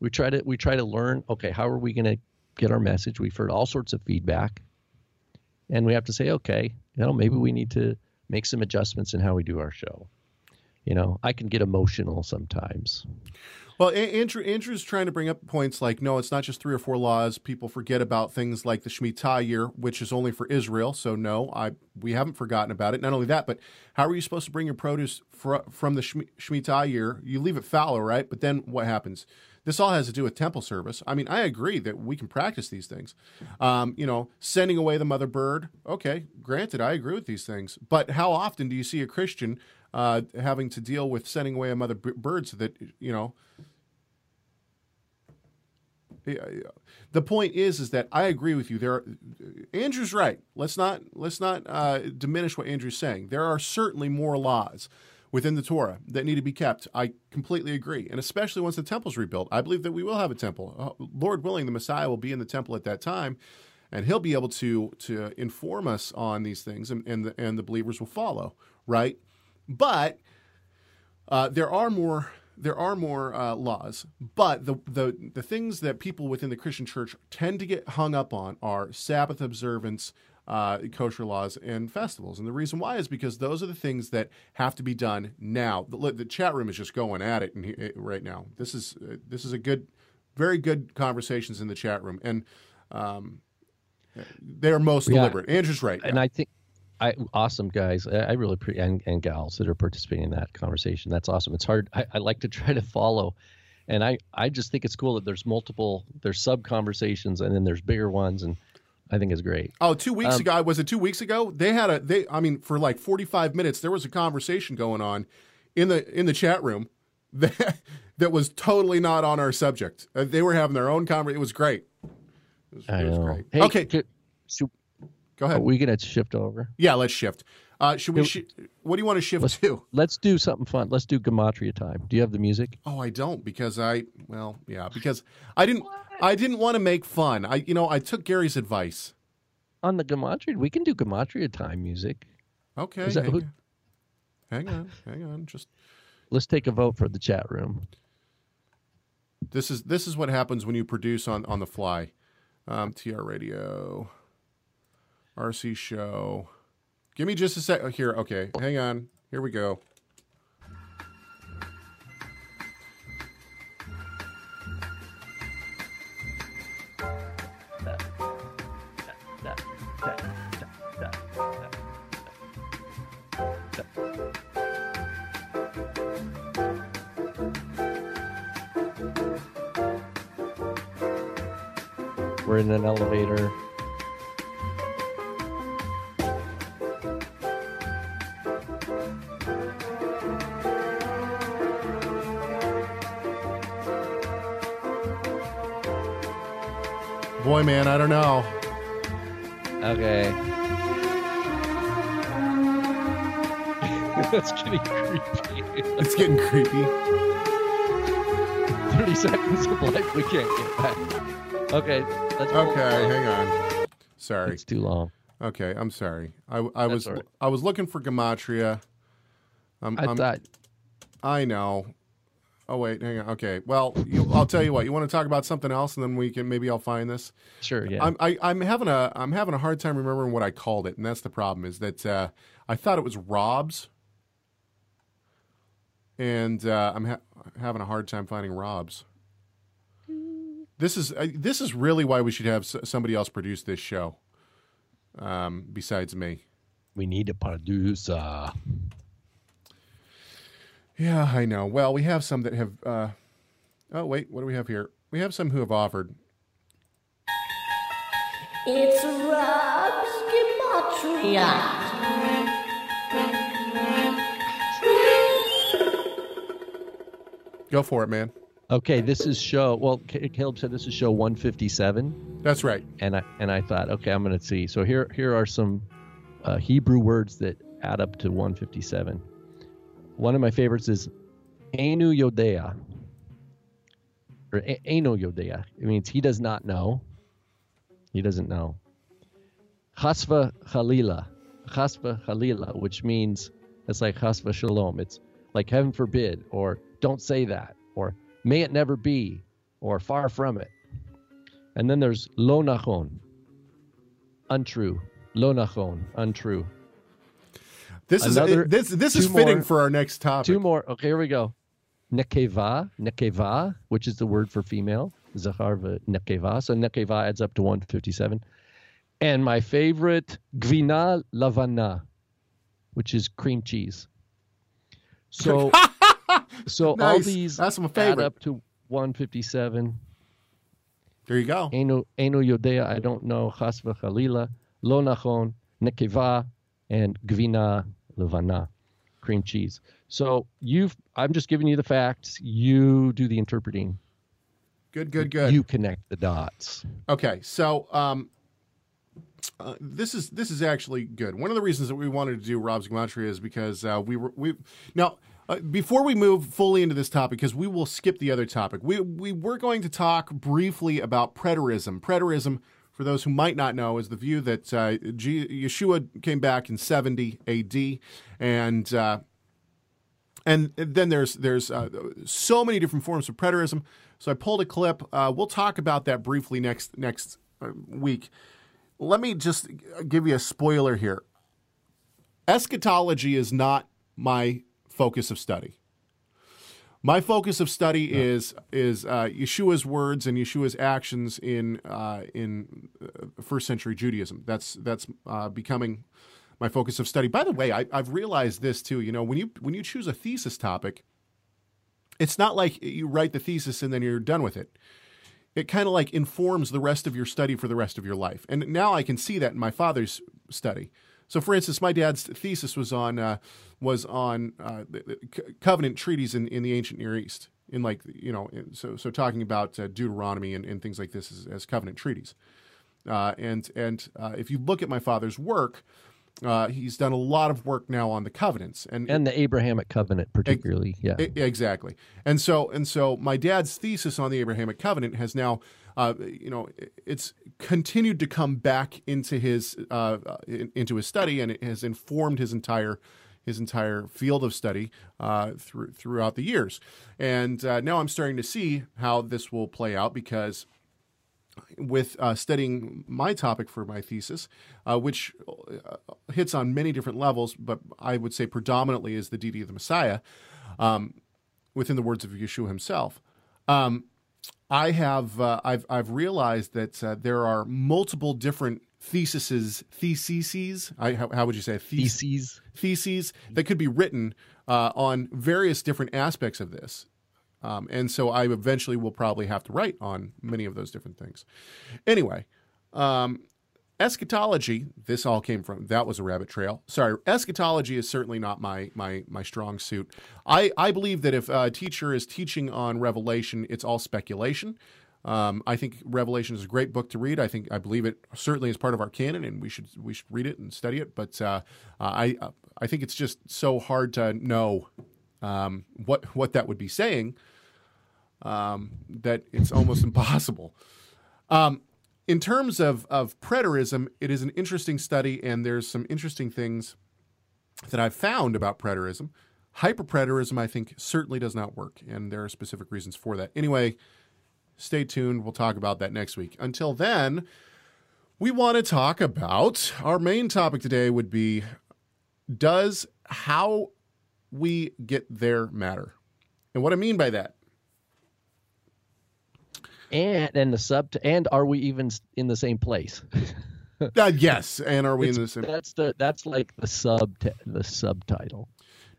we try to we try to learn. Okay, how are we going to get our message? We've heard all sorts of feedback, and we have to say, okay, you know, maybe we need to make some adjustments in how we do our show you know, I can get emotional sometimes. Well, Andrew Andrew's trying to bring up points like no, it's not just three or four laws. People forget about things like the Shemitah year, which is only for Israel. So no, I we haven't forgotten about it. Not only that, but how are you supposed to bring your produce fr- from the Shemitah year? You leave it fallow, right? But then what happens? This all has to do with temple service. I mean, I agree that we can practice these things. Um, you know, sending away the mother bird. Okay, granted, I agree with these things. But how often do you see a Christian uh, having to deal with sending away a mother b- bird so that you know the point is is that I agree with you. There, are, Andrew's right. Let's not let's not uh, diminish what Andrew's saying. There are certainly more laws within the Torah that need to be kept. I completely agree, and especially once the temple's rebuilt, I believe that we will have a temple. Uh, Lord willing, the Messiah will be in the temple at that time, and he'll be able to to inform us on these things, and and the, and the believers will follow. Right. But uh, there are more there are more uh, laws, but the, the the things that people within the Christian church tend to get hung up on are Sabbath observance, uh, kosher laws, and festivals. And the reason why is because those are the things that have to be done now. The, the chat room is just going at it in, right now. This is uh, this is a good, very good conversations in the chat room, and um, they are most yeah. deliberate. Andrew's right, and I think I, awesome guys. I, really pre- and, and gals that are participating in that conversation. That's awesome. It's hard. I, I, like to try to follow, and I I just think it's cool that there's multiple there's sub conversations and then there's bigger ones, and I think it's great. Oh, two weeks um, ago was it two weeks ago? They had a they. I mean, for like 45 minutes, there was a conversation going on in the in the chat room that that was totally not on our subject. Uh, they were having their own conversation. It was great. It was, I it was know. great. Hey, okay. should, Go ahead. Are we going to shift over? Yeah, let's shift. Uh, should we? Sh- what do you want to shift Let's to? let's do something fun. Let's do gematria time. Do you have the music? Oh, I don't because I well, yeah, because I didn't I didn't want to make fun. I you know I took Gary's advice. On the gematria, we can do gematria time music. Okay, hang, who- on. hang on, hang on. Just Let's take a vote for the chat room. this is this is what happens when you produce on on the fly. Um, TR Radio, RC Show. Give me just a sec. oh, Here, okay, hang on. Here we go. We're in an elevator. Boy, man, I don't know. Okay. That's getting creepy. It's getting creepy. 30 seconds of life we can't get back. Okay. Let's roll. Okay, hang on. Sorry. It's too long. Okay, I'm sorry. I, I was all right. I was looking for gematria. I'm, I I'm- thought I know. Oh wait, hang on. Okay, well, you, I'll tell you what. You want to talk about something else, and then we can maybe I'll find this. sure, yeah. I'm I, I'm having a I'm having a hard time remembering what I called it, and that's the problem. Is that uh, I thought it was Rob's, and uh, I'm ha- having a hard time finding Rob's. This is uh, this is really why we should have s- somebody else produce this show, um, besides me. we need a producer. Yeah, I know. Well, we have some that have. Uh, oh wait, what do we have here? We have some who have offered. It's Rob's Gematria. Go for it, man. Okay, this is show. Well, Caleb said this is show 157, That's right. and I and I thought, okay, I'm going to see. So here here are some uh, Hebrew words that add up to 157. One of my favorites is Enu Yodea, or A- Eno Yodea. It means he does not know. He doesn't know. Chasva Chalila, Chasva Chalila, which means it's like Chasva Shalom. It's like heaven forbid, or don't say that, or may it never be, or far from it. And then there's Lo Nachon, untrue. Lo Nachon, untrue. This is Another- this this is fitting more- for our next topic. Two more. Okay, here we go. Nekeva, nekeva, which is the word for female. Zachar nekeva. So nekeva adds up to 157. And my favorite, gvina lavana, which is cream cheese. So, so all these That's my add up to 157. There you go. Enu Enu Yodea, I don't know. Chasva Chalila, Lo Nachon, Nekeva, and Gvina Levana, cream cheese. So you've, I'm just giving you the facts. You do the interpreting. Good, good, good. You connect the dots. Okay, so um, uh, this is this is actually good. One of the reasons that we wanted to do Rob's Gematria is because uh, we were we now uh, before we move fully into this topic, because we will skip the other topic. We we were going to talk briefly about preterism. Preterism, for those who might not know, is the view that uh, G- Yeshua came back in 70 A.D. and uh, and then there's there's uh, so many different forms of preterism. So I pulled a clip. Uh, we'll talk about that briefly next next uh, week. Let me just give you a spoiler here. Eschatology is not my focus of study. My focus of study is is uh, Yeshua's words and Yeshua's actions in uh, in uh, first century Judaism. That's that's uh, becoming my focus of study. By the way, I, I've realized this too. You know, when you when you choose a thesis topic, it's not like you write the thesis and then you're done with it. It kind of like informs the rest of your study for the rest of your life. And now I can see that in my father's study. So, for instance, my dad's thesis was on uh, was on uh, covenant treaties in, in the ancient Near East, in like you know, in- so so talking about uh, Deuteronomy and, and things like this as, as covenant treaties. Uh, and and uh, if you look at my father's work, Uh, he's done a lot of work now on the covenants and and the Abrahamic covenant, particularly. Yeah. I- exactly. And so and so my dad's thesis on the Abrahamic covenant has now uh, you know it's continued to come back into his uh, into his study and it has informed his entire his entire field of study uh, through, throughout the years. And uh, now I'm starting to see how this will play out because with uh, studying my topic for my thesis, uh, which uh, hits on many different levels, but I would say predominantly is the deity of the Messiah, um, within the words of Yeshua himself. Um, I have uh, I've I've realized that uh, there are multiple different theses theses. I, how, how would you say? Thes- Theses. theses that could be written uh, on various different aspects of this. Um, and so I eventually will probably have to write on many of those different things. Anyway, um, eschatology. This all came from that was a rabbit trail. Sorry, eschatology is certainly not my my my strong suit. I I believe that if a teacher is teaching on Revelation, it's all speculation. Um, I think Revelation is a great book to read. I think I believe it certainly is part of our canon, and we should we should read it and study it. But uh, I I think it's just so hard to know um, what what that would be saying um, that it's almost impossible. Um, in terms of of preterism, it is an interesting study, and there's some interesting things that I've found about preterism. Hyperpreterism, I think, certainly does not work, and there are specific reasons for that. Anyway, stay tuned. We'll talk about that next week. Until then, we want to talk about our main topic today would be does how we get there matter? And what I mean by that And and the sub and are we even in the same place? Uh, yes, and are we in the same? That's the that's like the sub the subtitle.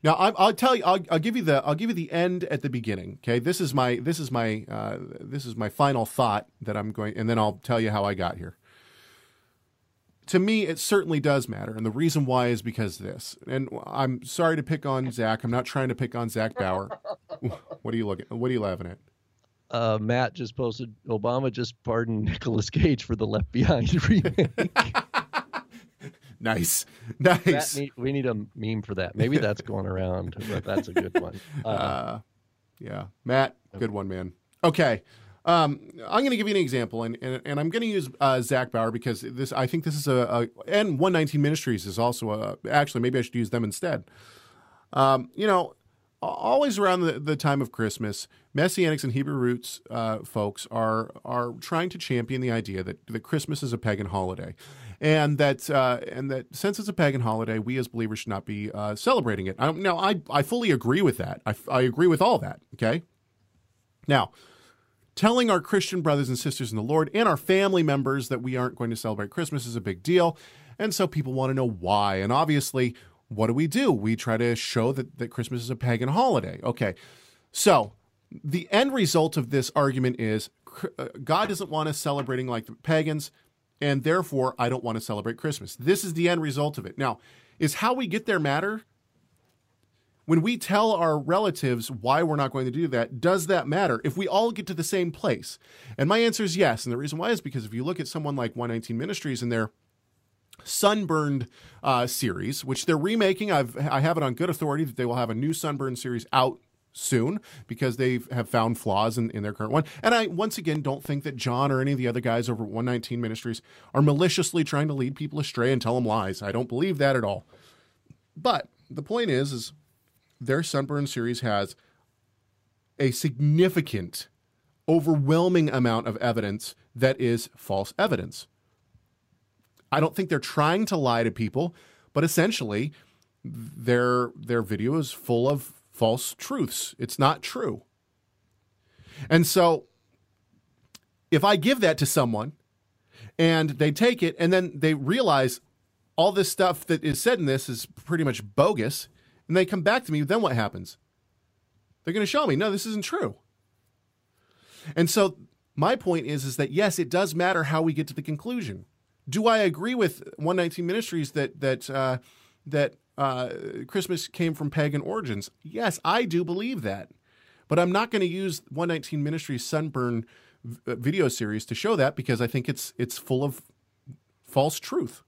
Now I, I'll tell you. I'll, I'll give you the. I'll give you the end at the beginning. Okay. This is my. This is my. Uh, this is my final thought that I'm going, and then I'll tell you how I got here. To me, it certainly does matter, and the reason why is because this. And I'm sorry to pick on Zach. I'm not trying to pick on Zach Bauer. what are you looking? What are you laughing at? Uh, Matt just posted Obama just pardoned Nicolas Cage for the Left Behind remake. Nice, nice. need, we need a meme for that. Maybe that's going around, but that's a good one. Uh, Uh, yeah, Matt, good one, man. Okay, um, I'm going to give you an example, and and, and I'm going to use uh, Zach Bauer because this I think this is a, a and 119 Ministries is also a actually maybe I should use them instead. Um, you know, always around the, the time of Christmas, Messianics and Hebrew roots uh, folks are are trying to champion the idea that, that Christmas is a pagan holiday, and that uh, and that since it's a pagan holiday, we as believers should not be uh, celebrating it. I don't, now, I I fully agree with that. I, I agree with all that. Okay. Now, telling our Christian brothers and sisters in the Lord and our family members that we aren't going to celebrate Christmas is a big deal. And so people want to know why. And obviously, what do we do? We try to show that, that Christmas is a pagan holiday. Okay. So the end result of this argument is uh, God doesn't want us celebrating like the pagans, and therefore I don't want to celebrate Christmas. This is the end result of it. Now, is how we get there matter? when we tell our relatives why we're not going to do that, does that matter if we all get to the same place? And my answer is yes. And the reason why is because if you look at someone like 119 Ministries and their Sunburned uh, series, which they're remaking, I've I have it on good authority that they will have a new Sunburned series out soon because they have found flaws in, in their current one. And I once again don't think that John or any of the other guys over at 119 Ministries are maliciously trying to lead people astray and tell them lies. I don't believe that at all. But the point is, is their Sunburn series has a significant, overwhelming amount of evidence that is false evidence. I don't think they're trying to lie to people, but essentially, their their video is full of false truths. It's not true. And so, if I give that to someone and they take it and then they realize all this stuff that is said in this is pretty much bogus, and they come back to me, then what happens? They're going to show me, no, this isn't true. And so my point is, is that yes, it does matter how we get to the conclusion. Do I agree with 119 Ministries that that uh, that uh, Christmas came from pagan origins? Yes, I do believe that, but I'm not going to use 119 Ministries Sunburn uh, video series to show that because I think it's it's full of false truth.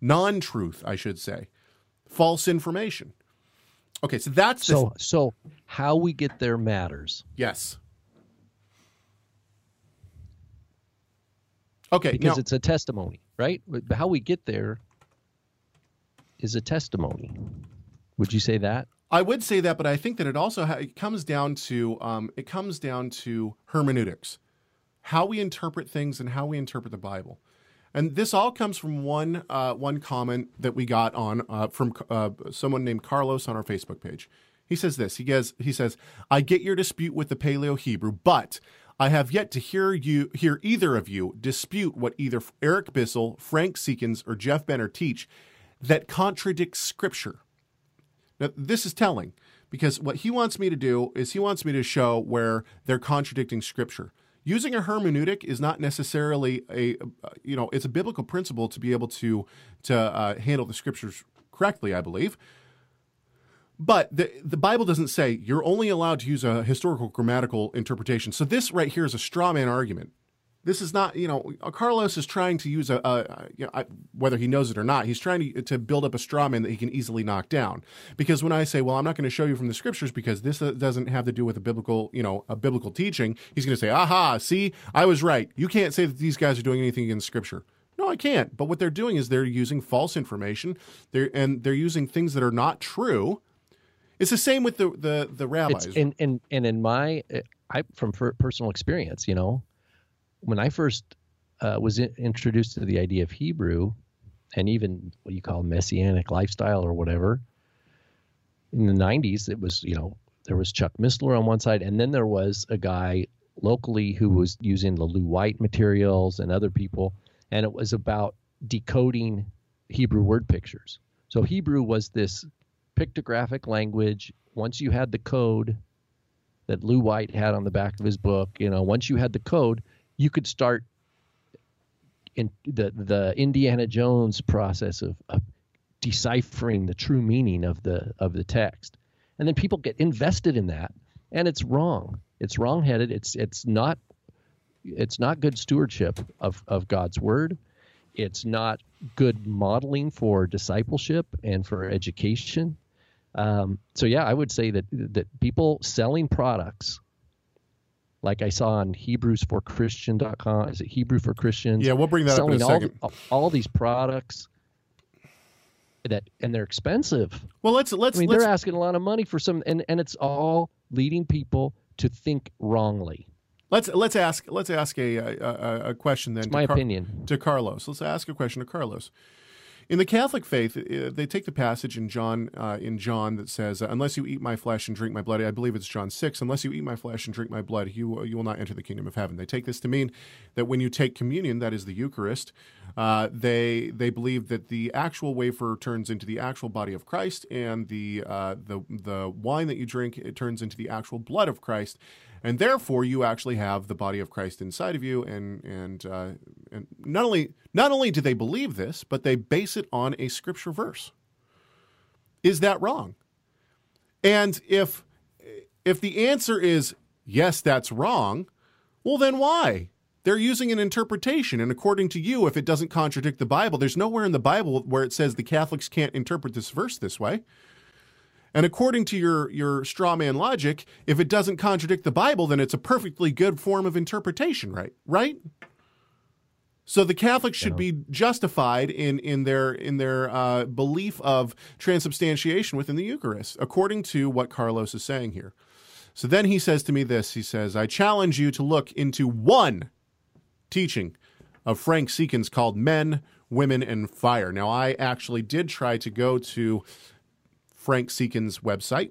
non truth, I should say, false information. Okay, so that's So so how we get there matters yes. Okay, because now, it's a testimony, right? But How we get there is a testimony. Would you say that? I would say that, but I think that it also ha- it comes down to um, it comes down to hermeneutics, how we interpret things and how we interpret the Bible, and this all comes from one uh, one comment that we got on uh, from uh, someone named Carlos on our Facebook page. He says this. He says he says I get your dispute with the Paleo Hebrew, but I have yet to hear you hear either of you dispute what either Eric Bissell, Frank Seekins, or Jeff Benner teach that contradicts Scripture. Now, this is telling because what he wants me to do is he wants me to show where they're contradicting scripture. Using a hermeneutic is not necessarily a, you know, it's a biblical principle to be able to to uh, handle the scriptures correctly, I believe. But the the Bible doesn't say you're only allowed to use a historical grammatical interpretation. So this right here is a straw man argument. This is not, you know, Carlos is trying to use a, a you know, I, whether he knows it or not, he's trying to, to build up a straw man that he can easily knock down. Because when I say, well, I'm not going to show you from the scriptures because this uh, doesn't have to do with a biblical, you know, a biblical teaching, he's going to say, aha, see, I was right. You can't say that these guys are doing anything against scripture. No, I can't. But what they're doing is they're using false information, they're, and they're using things that are not true. It's the same with the the, the rabbis. It's and and and in my uh, I from per- personal experience, you know, when I first uh, was in, introduced to the idea of Hebrew, and even what you call messianic lifestyle or whatever, in the '90s, it was you know there was Chuck Missler on one side, and then there was a guy locally who was using the Lou White materials and other people, and it was about decoding Hebrew word pictures. So Hebrew was this pictographic language. Once you had the code that Lou White had on the back of his book, you know, once you had the code, you could start in the the Indiana Jones process of, of deciphering the true meaning of the of the text. And then people get invested in that and it's wrong. It's wrongheaded. It's it's not it's not good stewardship of, of God's word. It's not good modeling for discipleship and for education. Um, so yeah, I would say that that people selling products like I saw on Hebrews for Christian.com. Is it Hebrew for Christians? Yeah, we'll bring that up in selling a all, the- all these products that and they're expensive. well, let's let's I mean, let's they're asking a lot of money for some, and and it's all leading people to think wrongly. let's let's ask let's ask a a, a, a question then. It's to my Car- opinion. to Carlos. Let's ask a question to Carlos. In the Catholic faith, uh, they take the passage in John uh, in John that says, "Unless you eat my flesh and drink my blood," I believe it's John six. Unless you eat my flesh and drink my blood, you you will not enter the kingdom of heaven. They take this to mean that when you take communion, that is the Eucharist, uh, they they believe that the actual wafer turns into the actual body of Christ, and the uh, the the wine that you drink it turns into the actual blood of Christ and therefore you actually have the body of Christ inside of you. And and uh, and not only not only do they believe this, but they base it on a scripture verse. Is that wrong? And if if the answer is yes, that's wrong, well then why? They're using an interpretation, and according to you, if it doesn't contradict the Bible, there's nowhere in the Bible where it says the Catholics can't interpret this verse this way. And according to your your straw man logic, if it doesn't contradict the Bible, then it's a perfectly good form of interpretation, right? Right? So the Catholics should be justified in in their in their uh, belief of transubstantiation within the Eucharist, according to what Carlos is saying here. So then he says to me this: He says, "I challenge you to look into one teaching of Frank Seekins called Men, Women, and Fire." Now, I actually did try to go to Frank Seekins' website.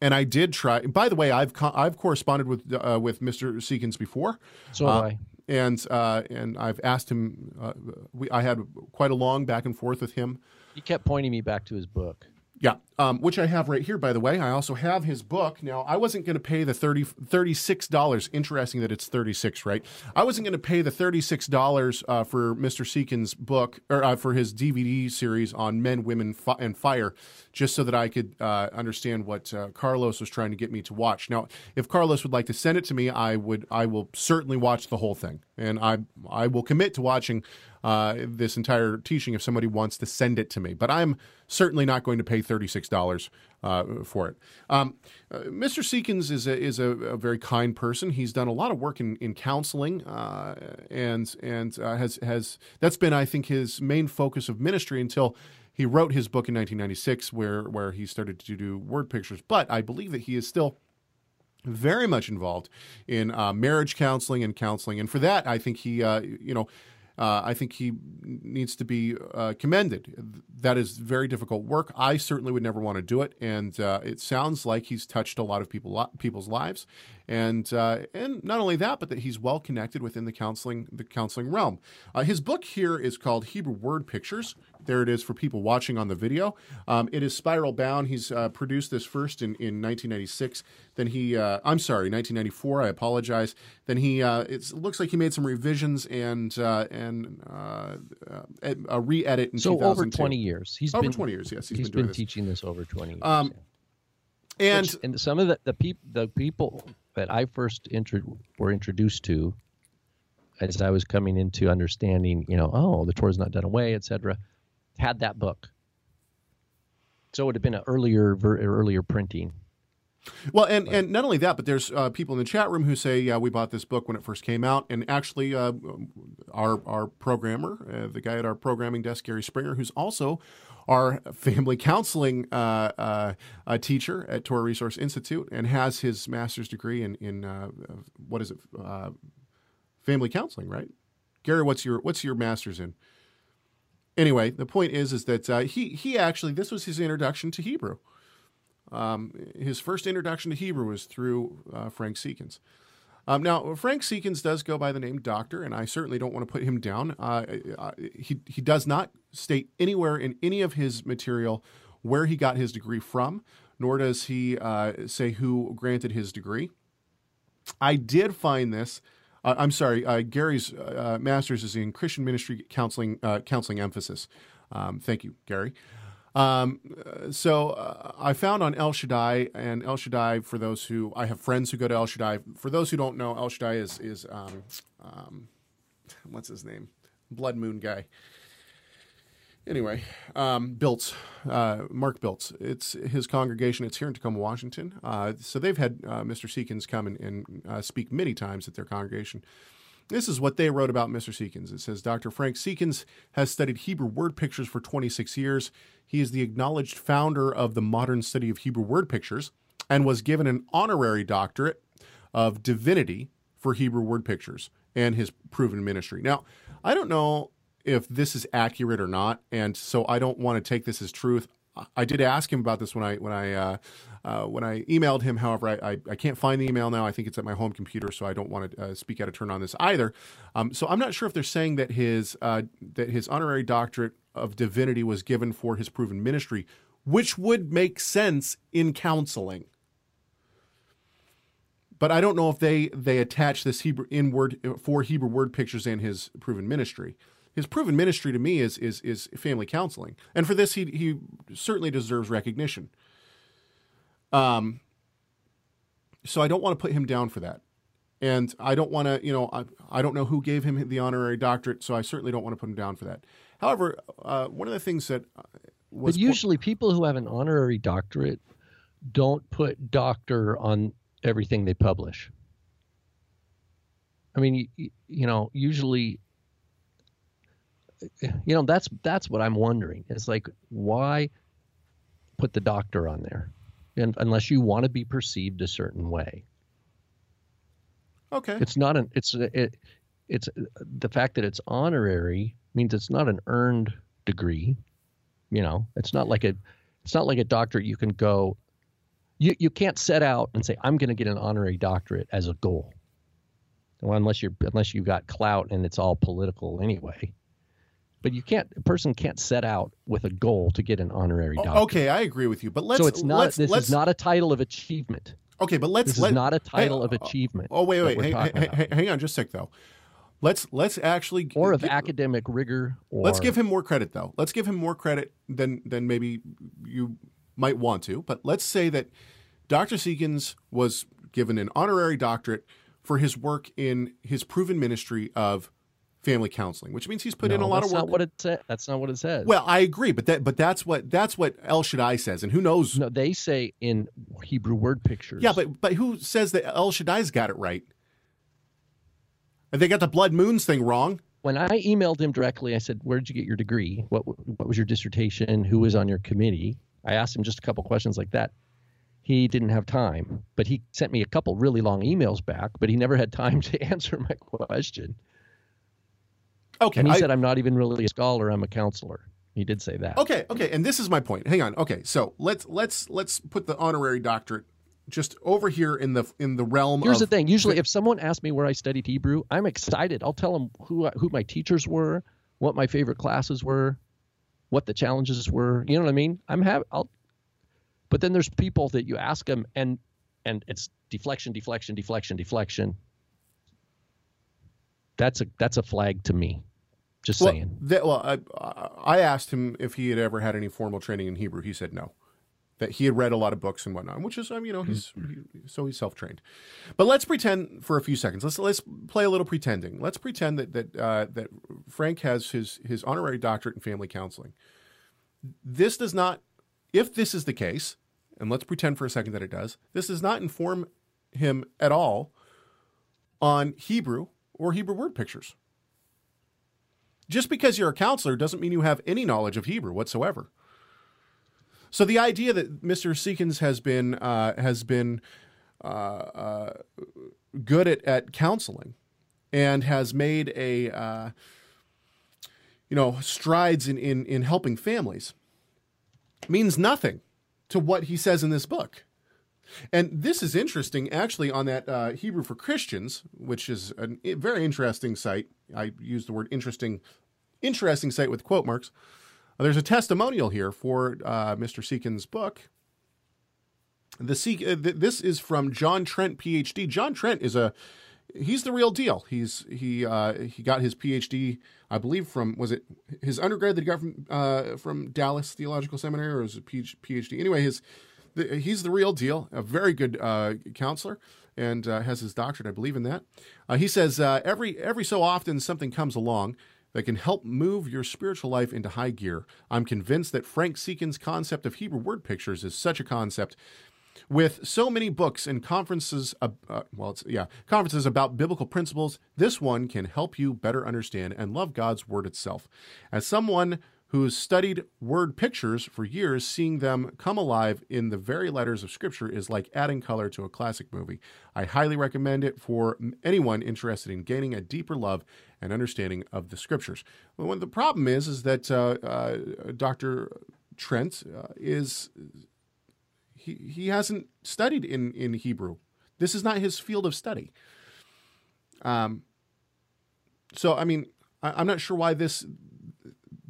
And I did try. By the way, I've co- I've corresponded with uh, with Mr. Seekins before. So have Uh, I. And uh, and I've asked him. Uh, we I had quite a long back and forth with him. He kept pointing me back to his book. Yeah, um, which I have right here, by the way. I also have his book. Now, I wasn't going to pay the 30, $36. Interesting that it's 36 right? I wasn't going to pay the $36 uh, for Mr. Seekins' book, or uh, for his DVD series on men, women, fi- and fire, just so that I could uh, understand what uh, Carlos was trying to get me to watch. Now, if Carlos would like to send it to me, I would. I will certainly watch the whole thing, and I I will commit to watching uh, this entire teaching if somebody wants to send it to me. But I'm certainly not going to pay $36 uh, for it. Um, uh, Mr. Seekins is a, is a, a, very kind person. He's done a lot of work in, in counseling, uh, and and uh, has has that's been I think his main focus of ministry until he wrote his book in 1996, where where he started to do word pictures. But I believe that he is still very much involved in uh, marriage counseling and counseling, and for that, I think he, uh, you know, uh, I think he needs to be uh, commended. That is very difficult work. I certainly would never want to do it, and uh, it sounds like he's touched a lot of people people's lives, and uh, and not only that, but that he's well connected within the counseling the counseling realm. Uh, his book here is called Hebrew Word Pictures. There it is for people watching on the video. Um, it is spiral bound. He's uh, produced this first in, in 1996. Then he, I'm sorry, 1994. I apologize. Then he, it looks like he made some revisions and and uh, a re-edit in so over 20 years he's over been 20 years yes he's, he's been, been teaching this over 20 years um, yeah. and Which, and some of the the, peop, the people that I first intro, were introduced to as I was coming into understanding you know oh the Torah's not done away etc had that book so it would have been an earlier earlier printing well, and, and not only that, but there's uh, people in the chat room who say, "Yeah, we bought this book when it first came out." And actually, uh, our our programmer, uh, the guy at our programming desk, Gary Springer, who's also our family counseling uh, uh, teacher at Torah Resource Institute, and has his master's degree in in uh, what is it, family counseling, right? Gary, what's your what's your master's in? Anyway, the point is, is that he he actually this was his introduction to Hebrew. Um, his first introduction to Hebrew was through uh, Frank Seekins. Um, now, Frank Seekins does go by the name Doctor, and I certainly don't want to put him down. Uh, uh, he, he does not state anywhere in any of his material where he got his degree from, nor does he uh, say who granted his degree. I did find this. Uh, I'm sorry, uh, Gary's uh, master's is in Christian ministry counseling, counseling emphasis. Um, thank you, Gary. Um, so uh, I found on El Shaddai, and El Shaddai, for those who I have friends who go to El Shaddai. For those who don't know, El Shaddai is is um, um, what's his name? Blood Moon guy. Anyway, um, Biltz, uh, Mark Biltz. It's his congregation. It's here in Tacoma, Washington. Uh, so they've had uh, Mr. Seekins come and, and uh, speak many times at their congregation. This is what they wrote about Mr. Seekins. It says Dr. Frank Seekins has studied Hebrew word pictures for 26 years. He is the acknowledged founder of the modern study of Hebrew word pictures and was given an honorary doctorate of divinity for Hebrew word pictures and his proven ministry. Now, I don't know if this is accurate or not, and so I don't want to take this as truth. I did ask him about this when I when I uh, uh, when I emailed him. However, I, I, I, can't find the email now. I think it's at my home computer, so I don't want to uh, speak out of turn on this either. Um, so I'm not sure if they're saying that his uh, that his honorary doctorate of divinity was given for his proven ministry, which would make sense in counseling. But I don't know if they they attach this Hebrew in word for Hebrew word pictures in his proven ministry his proven ministry to me is is is family counseling, and for this he he certainly deserves recognition. Um. So I don't want to put him down for that, and I don't want to you know I I don't know who gave him the honorary doctorate, so I certainly don't want to put him down for that. However, uh, one of the things that uh, was but usually po- people who have an honorary doctorate don't put doctor on everything they publish. I mean, you, you know, usually you know that's that's what i'm wondering it's like why put the doctor on there? And unless you want to be perceived a certain way. Okay. It's not an it's it, it's the fact that it's honorary means it's not an earned degree you know? It's not like a it's not like a doctorate you can go you you can't set out and say i'm going to get an honorary doctorate as a goal. Well, unless you're unless you've got clout and it's all political anyway but you can't a person can't set out with a goal to get an honorary doctorate. Okay, I agree with you, but let's so it's not let's, this let's, is not a title of achievement. Okay, but let's this let, is not a title hey, of uh, achievement. Oh wait, wait, hang, hang, hang, on just a sec though. Let's let's actually or of academic rigor. Or, let's give him more credit though. Let's give him more credit than than maybe you might want to. But let's say that Dr. Seekins was given an honorary doctorate for his work in his proven ministry of family counseling, which means he's put in a lot that's of work. Not what it sa- that's not what it says. well, I agree, but that but that's what that's what El Shaddai says, and who knows? no, they say in Hebrew word pictures. Yeah, but but who says that El Shaddai's got it right? And they got the blood moons thing wrong. when I emailed him directly, I said, "Where did you get your degree? What what was your dissertation? Who was on your committee?" I asked him just a couple questions like that. He didn't have time, but he sent me a couple really long emails back. But he never had time to answer my question. Okay, And he I- said, "I'm not even really a scholar. I'm a counselor." He did say that. Okay, okay, and this is my point. Hang on. Okay, so let's let's let's put the honorary doctorate just over here in the in the realm Here's the thing. Usually, if someone asks me where I studied Hebrew, I'm excited. I'll tell them who who my teachers were, what my favorite classes were, what the challenges were. You know what I mean? I'm have. I'll. But then there's people that you ask them, and and it's deflection, deflection, deflection, deflection. That's a that's a flag to me. Just well, saying. that- well, I, I asked him if he had ever had any formal training in Hebrew. He said no. That he had read a lot of books and whatnot, which is, um, you know, he's he, so he's self trained. But let's pretend for a few seconds. Let's let's play a little pretending. Let's pretend that that uh, that Frank has his his honorary doctorate in family counseling. This does not, if this is the case, and let's pretend for a second that it does. This does not inform him at all on Hebrew or Hebrew word pictures. Just because you're a counselor doesn't mean you have any knowledge of Hebrew whatsoever. So the idea that Mr. Seekins has been uh, has been uh, uh, good at, at counseling and has made a uh, you know strides in, in in helping families means nothing to what he says in this book. And this is interesting, actually, on that uh, Hebrew for Christians, which is a very interesting site. I use the word interesting, interesting site with quote marks. Uh, There's a testimonial here for uh, Mr. Seekins' book. The Seek, uh, th- this is from John Trent, PhD. John Trent is a he's the real deal. He's he uh, he got his PhD, I believe, from was it his undergrad that he got from uh, from Dallas Theological Seminary, or was it PhD? Anyway, his the, he's the real deal. A very good uh, counselor, and uh, has his doctorate, I believe, in that. Uh, he says uh, every every so often something comes along that can help move your spiritual life into high gear. I'm convinced that Frank Seekins' concept of Hebrew word pictures is such a concept with so many books and conferences uh, well it's yeah conferences about biblical principles this one can help you better understand and love god's word itself as someone who's studied word pictures for years seeing them come alive in the very letters of scripture is like adding color to a classic movie i highly recommend it for anyone interested in gaining a deeper love and understanding of the scriptures well, the problem is is that uh, uh, dr trent uh, is he, he hasn't studied in, in Hebrew. This is not his field of study. Um, so I mean, I, I'm not sure why this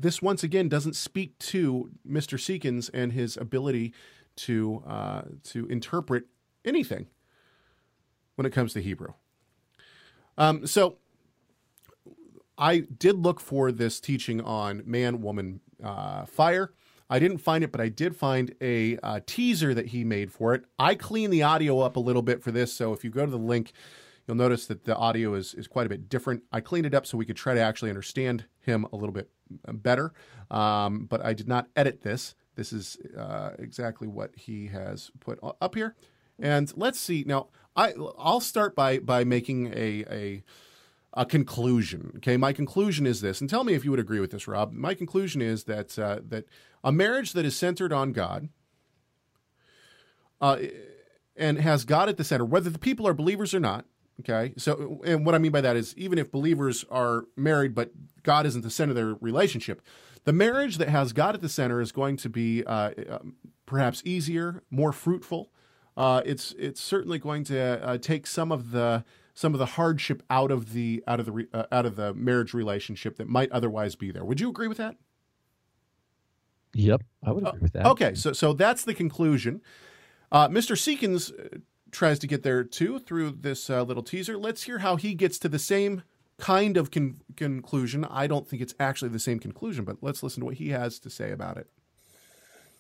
this once again doesn't speak to Mr. Seekins and his ability to uh, to interpret anything when it comes to Hebrew. Um, so I did look for this teaching on man, woman, uh, fire. I didn't find it, but I did find a uh, teaser that he made for it. I cleaned the audio up a little bit for this, so if you go to the link, you'll notice that the audio is, is quite a bit different. I cleaned it up so we could try to actually understand him a little bit better, um, but I did not edit this. This is uh, exactly what he has put up here. And let's see. Now, I, I'll start by, by making a, a a conclusion. Okay, my conclusion is this, and tell me if you would agree with this, Rob. My conclusion is that uh, that a marriage that is centered on God uh, and has God at the center, whether the people are believers or not. Okay, so and what I mean by that is even if believers are married, but God isn't the center of their relationship, the marriage that has God at the center is going to be uh, perhaps easier, more fruitful. Uh, it's it's certainly going to uh, take some of the some of the hardship out of the out of the uh, out of the marriage relationship that might otherwise be there. Would you agree with that? Yep, I would agree with that. Okay, so so that's the conclusion. Uh, Mr. Seekins uh, tries to get there too through this uh, little teaser. Let's hear how he gets to the same kind of con- conclusion. I don't think it's actually the same conclusion, but let's listen to what he has to say about it.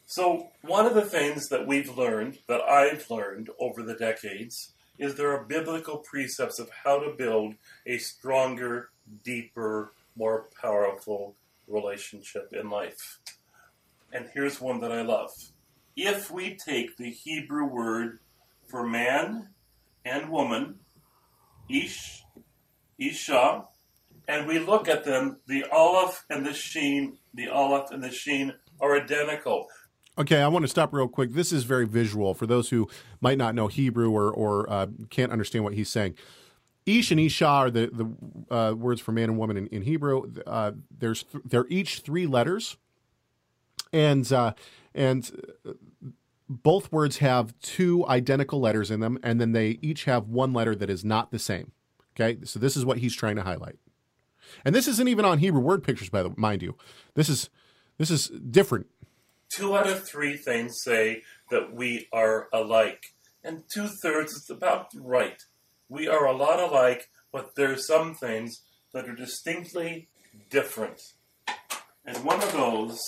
So, one of the things that we've learned, that I've learned over the decades, is there are biblical precepts of how to build a stronger deeper, more powerful relationship in life. And here's one that I love. If we take the Hebrew word for man and woman, ish, isha, and we look at them, the aleph and the sheen, the aleph and the sheen are identical. Okay, I want to stop real quick. This is very visual for those who might not know Hebrew or, or uh, can't understand what he's saying. Ish and Isha are the, the uh, words for man and woman in, in Hebrew. Uh, there's th- they're each three letters, and uh, and both words have two identical letters in them, and then they each have one letter that is not the same. Okay, so this is what he's trying to highlight, and this isn't even on Hebrew word pictures, by the mind you. This is this is different. Two out of three things say that we are alike, and two thirds is about right. We are a lot alike, but there are some things that are distinctly different. And one of those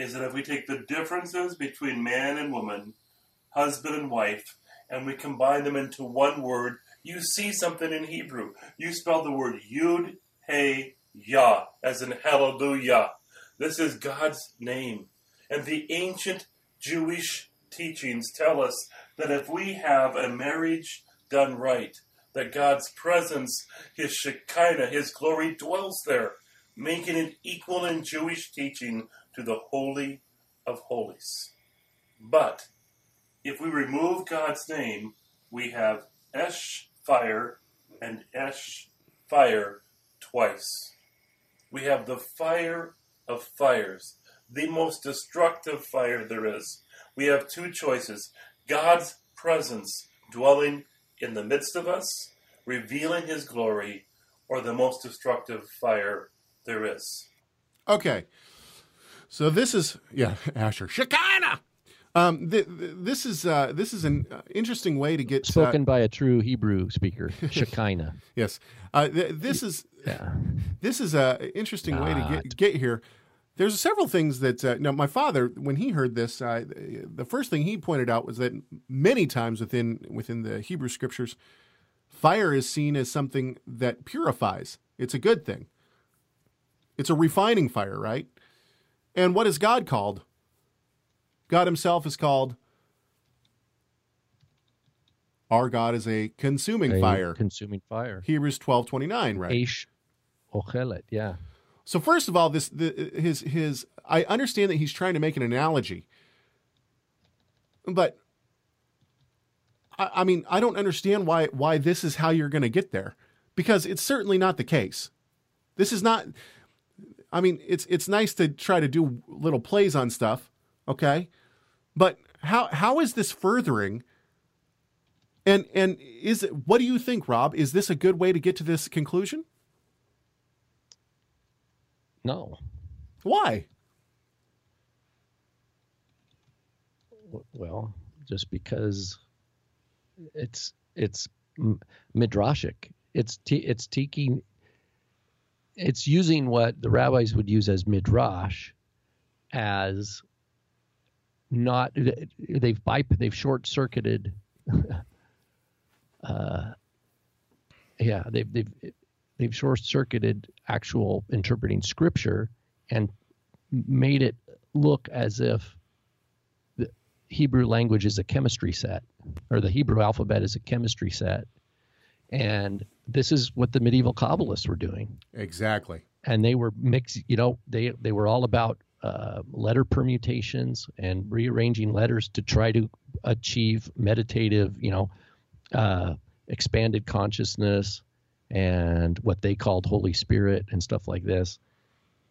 is that if we take the differences between man and woman, husband and wife, and we combine them into one word, you see something in Hebrew. You spell the word Yud, Hey, Yah, as in hallelujah. This is God's name. And the ancient Jewish teachings tell us that if we have a marriage done right, that God's presence, His Shekinah, His glory dwells there, making it equal in Jewish teaching to the Holy of Holies. But if we remove God's name, we have Esh, fire, and Esh, fire, twice. We have the fire of fires, the most destructive fire there is. We have two choices God's presence dwelling in the midst of us, revealing his glory, or the most destructive fire there is. Okay. So this is yeah, Asher Shekinah. Um, th- th- this is uh, this is an uh, interesting way to get spoken uh, by a true Hebrew speaker, Shekinah. yes, uh, th- this is yeah. this is a interesting Not. way to get get here. There's several things that uh, now my father, when he heard this, uh, the first thing he pointed out was that many times within within the Hebrew scriptures, fire is seen as something that purifies. It's a good thing. It's a refining fire, right? And what is God called? God himself is called our God is a consuming a fire. Consuming fire. Hebrews twelve twenty nine, right? Aish ochelet, yeah. So first of all, this the, his his I understand that he's trying to make an analogy, but I, I mean I don't understand why why this is how you're going to get there, because it's certainly not the case. This is not. I mean, it's it's nice to try to do little plays on stuff, okay, but how how is this furthering? And and is it what do you think, Rob? Is this a good way to get to this conclusion? No. Why? Well, just because it's it's midrashic. It's t- it's taking it's using what the rabbis would use as midrash as not they've by they've short circuited uh, yeah they've they've they've short circuited actual interpreting scripture and made it look as if the Hebrew language is a chemistry set or the Hebrew alphabet is a chemistry set and this is what the medieval kabbalists were doing exactly and they were mix you know they they were all about uh, letter permutations and rearranging letters to try to achieve meditative, you know, uh, expanded consciousness and what they called Holy Spirit and stuff like this.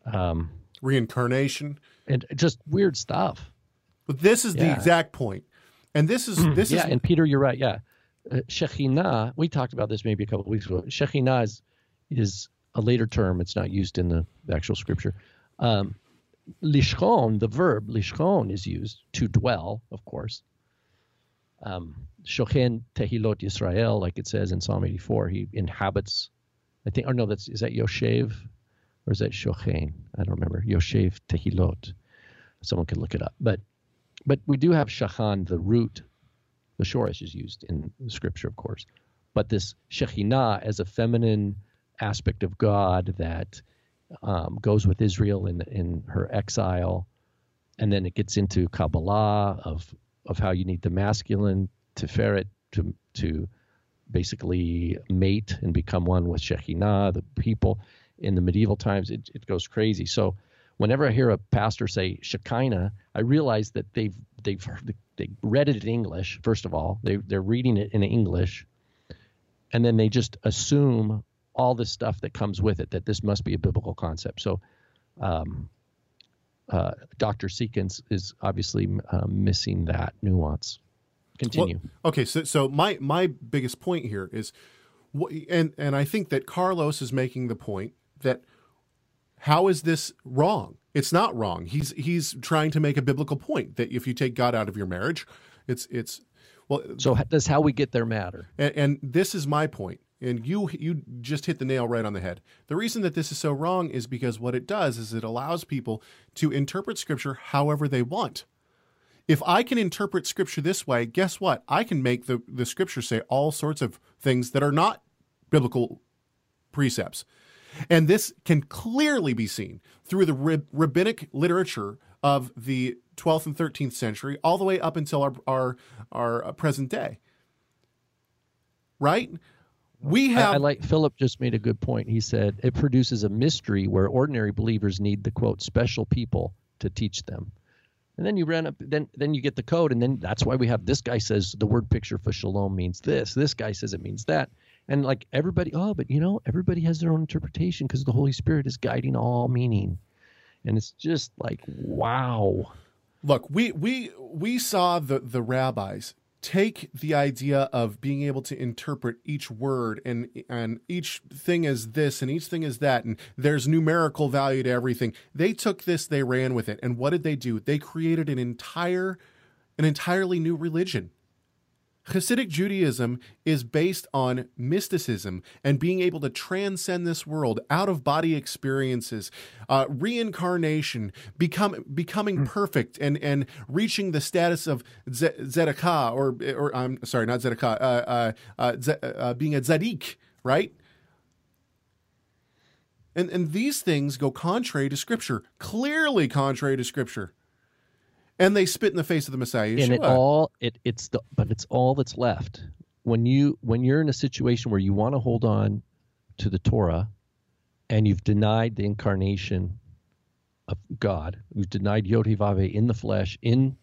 Um, Reincarnation and just weird stuff. But this is yeah. the exact point, and this is this yeah, is and Peter, you're right. Yeah, Shekhinah. We talked about this maybe a couple of weeks ago. Shekhinah is is a later term. It's not used in the, actual scripture. Um, lishchon, the verb lishchon, is used to dwell, of course. Um, Shochen tehilot Yisrael, like it says in Psalm 84, he inhabits. I think, or no, that's is that Yoshev, or is that Shochen? I don't remember. Yoshev tehilot. Someone could look it up, but but we do have shachan, the root, the shorish is used in scripture, of course. But this shekhinah as a feminine aspect of God that um, goes with Israel in in her exile, and then it gets into Kabbalah of of how you need the masculine Tiferet to to basically mate and become one with Shekhinah, the people. In the medieval times, it, it goes crazy. So whenever I hear a pastor say Shekinah, I realize that they've they've they read it in English. First of all, they they're reading it in English, and then they just assume all this stuff that comes with it that this must be a biblical concept. So, um, uh, Dr. Seekins is obviously uh, missing that nuance. Continue. Well, okay, so so my my biggest point here is, and and I think that Carlos is making the point that how is this wrong? It's not wrong. He's he's trying to make a biblical point that if you take God out of your marriage, it's it's well. So does how we get there matter? And, and this is my point. and you you just hit the nail right on the head. The reason that this is so wrong is because what it does is it allows people to interpret Scripture however they want. If I can interpret Scripture this way, guess what? I can make the the Scripture say all sorts of things that are not biblical precepts. And this can clearly be seen through the rib- rabbinic literature of the 12th and 13th century, all the way up until our, our, our uh, present day. Right? We have. I, I like Philip just made a good point. He said it produces a mystery where ordinary believers need the quote special people to teach them. And then you run up, then then you get the code, and then that's why we have this guy says the word picture for shalom means this. This guy says it means that and like everybody oh but you know everybody has their own interpretation because the holy spirit is guiding all meaning. And it's just like wow. Look we we we saw the the rabbis take the idea of being able to interpret each word and and each thing is this and each thing is that and there's numerical value to everything. They took this they ran with it. And what did they do? They created an entire an entirely new religion Hasidic Judaism is based on mysticism and being able to transcend this world, out of body experiences, uh, reincarnation, become becoming hmm. perfect, and and reaching the status of tzedakah, or or I'm sorry, not tzedakah, uh, uh, uh, uh, being a tzaddik, right? And and these things go contrary to Scripture, clearly contrary to Scripture and they spit in the face of the Messiah. Yeshua. And it all it it's the but it's all that's left when you when you're in a situation where you want to hold on to the Torah, and you've denied the incarnation of God, you've denied Yod in the flesh in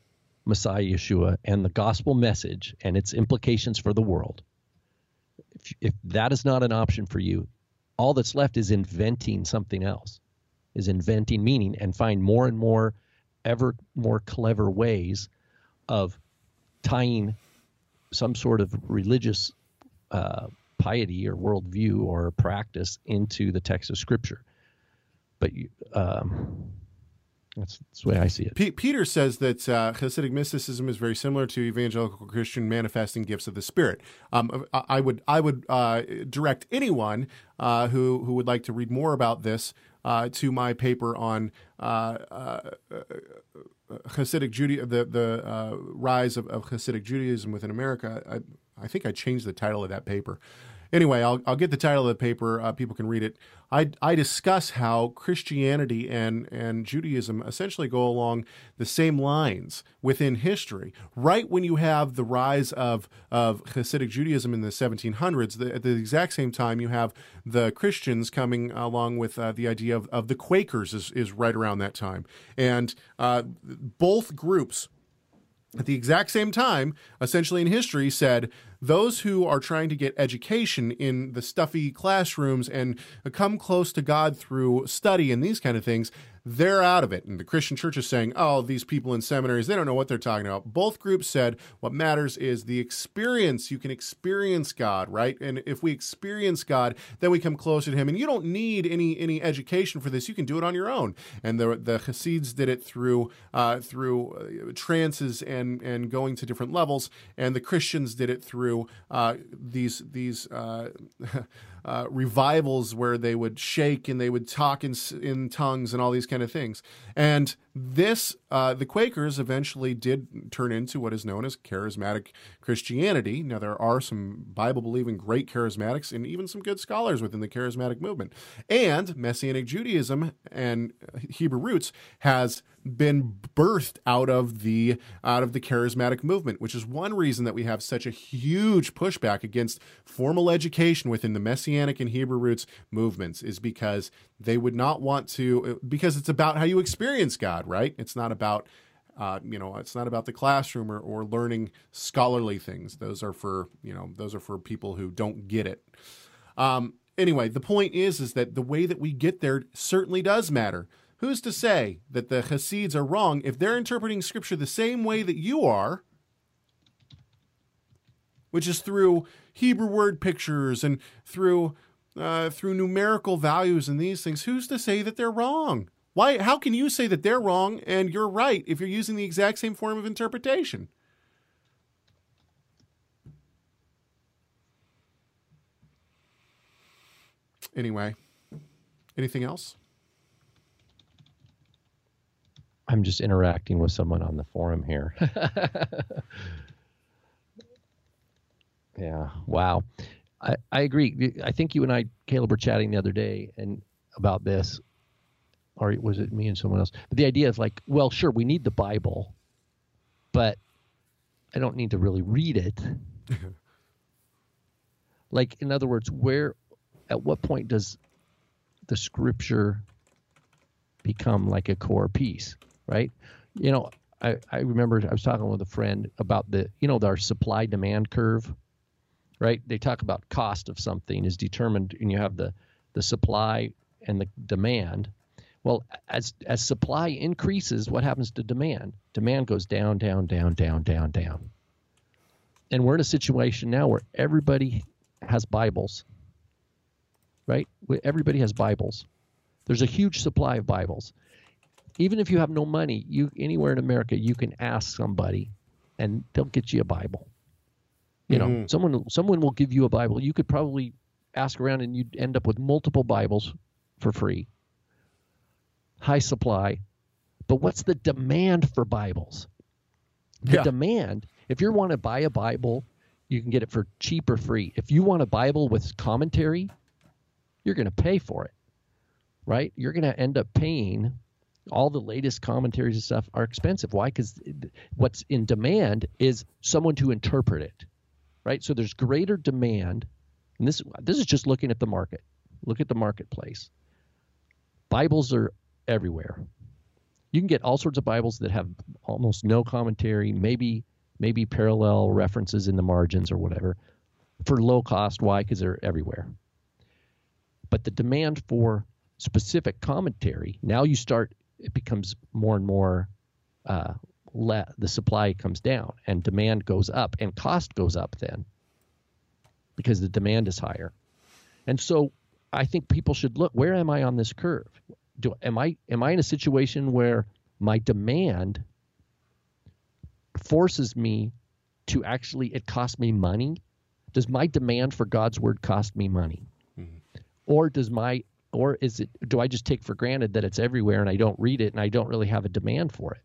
Messiah Yeshua and the gospel message and its implications for the world. If, if that is not an option for you, all that's left is inventing something else, is inventing meaning and find more and more ever more clever ways of tying some sort of religious uh, piety or worldview or practice into the text of Scripture. But um, that's, that's, the way I see it. P- Peter says that uh, Hasidic mysticism is very similar to evangelical Christian manifesting gifts of the Spirit. Um, I would I would uh, direct anyone uh, who who would like to read more about this uh, to my paper on uh, uh, Hasidic Judaism, the the uh, rise of, of, Hasidic Judaism within America. I, I think I changed the title of that paper anyway, I'll, I'll get the title of the paper. Uh, people can read it. I, I discuss how Christianity and, and Judaism essentially go along the same lines within history. Right when you have the rise of, of Hasidic Judaism in the 1700s, the, at the exact same time, you have the Christians coming along with uh, the idea of, of the Quakers is, is right around that time. And uh, both groups at the exact same time, essentially in history, said those who are trying to get education in the stuffy classrooms and come close to God through study and these kind of things, they're out of it. And the Christian church is saying, oh, these people in seminaries, they don't know what they're talking about. Both groups said what matters is the experience. You can experience God, right? And if we experience God, then we come closer to Him. And you don't need any any education for this. You can do it on your own. And the the Hasids did it through uh, through uh, trances and and going to different levels, and the Christians did it through uh, these these uh, uh, revivals where they would shake and they would talk in in tongues and all these kind of things. And this uh, the Quakers eventually did turn into what is known as charismatic Christianity. Now there are some Bible believing great charismatics and even some good scholars within the charismatic movement. And Messianic Judaism and uh, Hebrew roots has been birthed out of the out of the charismatic movement, which is one reason that we have such a huge pushback against formal education within the Messianic and Hebrew roots movements is because they would not want to uh, because it's about how you experience God, right? It's not about uh, you know, it's not about the classroom or, or learning scholarly things. Those are for you know, those are for people who don't get it. Um, anyway, the point is, is that the way that we get there certainly does matter. Who's to say that the Hasids are wrong if they're interpreting Scripture the same way that you are, which is through Hebrew word pictures and through uh, through numerical values and these things? Who's to say that they're wrong? Why? How can you say that they're wrong and you're right if you're using the exact same form of interpretation? Anyway, anything else? I'm just interacting with someone on the forum here. yeah. Wow. I, I agree. I think you and I, Caleb, were chatting the other day and about this, or was it me and someone else? But the idea is like, well, sure, we need the Bible, but I don't need to really read it. like, in other words, where, at what point does the scripture become like a core piece? right? You know, I, I remember I was talking with a friend about the, you know, our supply demand curve, right? They talk about cost of something is determined, and you have the, the supply and the demand. Well, as as supply increases, what happens to demand? Demand goes down, down, down, down, down, down. And we're in a situation now where everybody has Bibles, right? Everybody has Bibles. There's a huge supply of Bibles even if you have no money, you anywhere in America you can ask somebody, and they'll get you a Bible. You know, Mhm. someone someone will give you a Bible. You could probably ask around, and you'd end up with multiple Bibles for free. High supply, but what's the demand for Bibles? The Yeah. demand. If you want to buy a Bible, you can get it for cheap or free. If you want a Bible with commentary, you're going to pay for it, right? You're going to end up paying all the latest commentaries and stuff are expensive. Why? Because what's in demand is someone to interpret it, right? So there's greater demand, and this this is just looking at the market. Look at the marketplace. Bibles are everywhere. You can get all sorts of Bibles that have almost no commentary, maybe maybe parallel references in the margins or whatever, for low cost. Why? Because they're everywhere. But the demand for specific commentary now you start it becomes more and more uh, the supply comes down and demand goes up and cost goes up then because the demand is higher and so i think people should look where am i on this curve do am i am i in a situation where my demand forces me to actually it costs me money does my demand for god's word cost me money mm-hmm. or does my or is it do I just take for granted that it's everywhere and I don't read it and I don't really have a demand for it?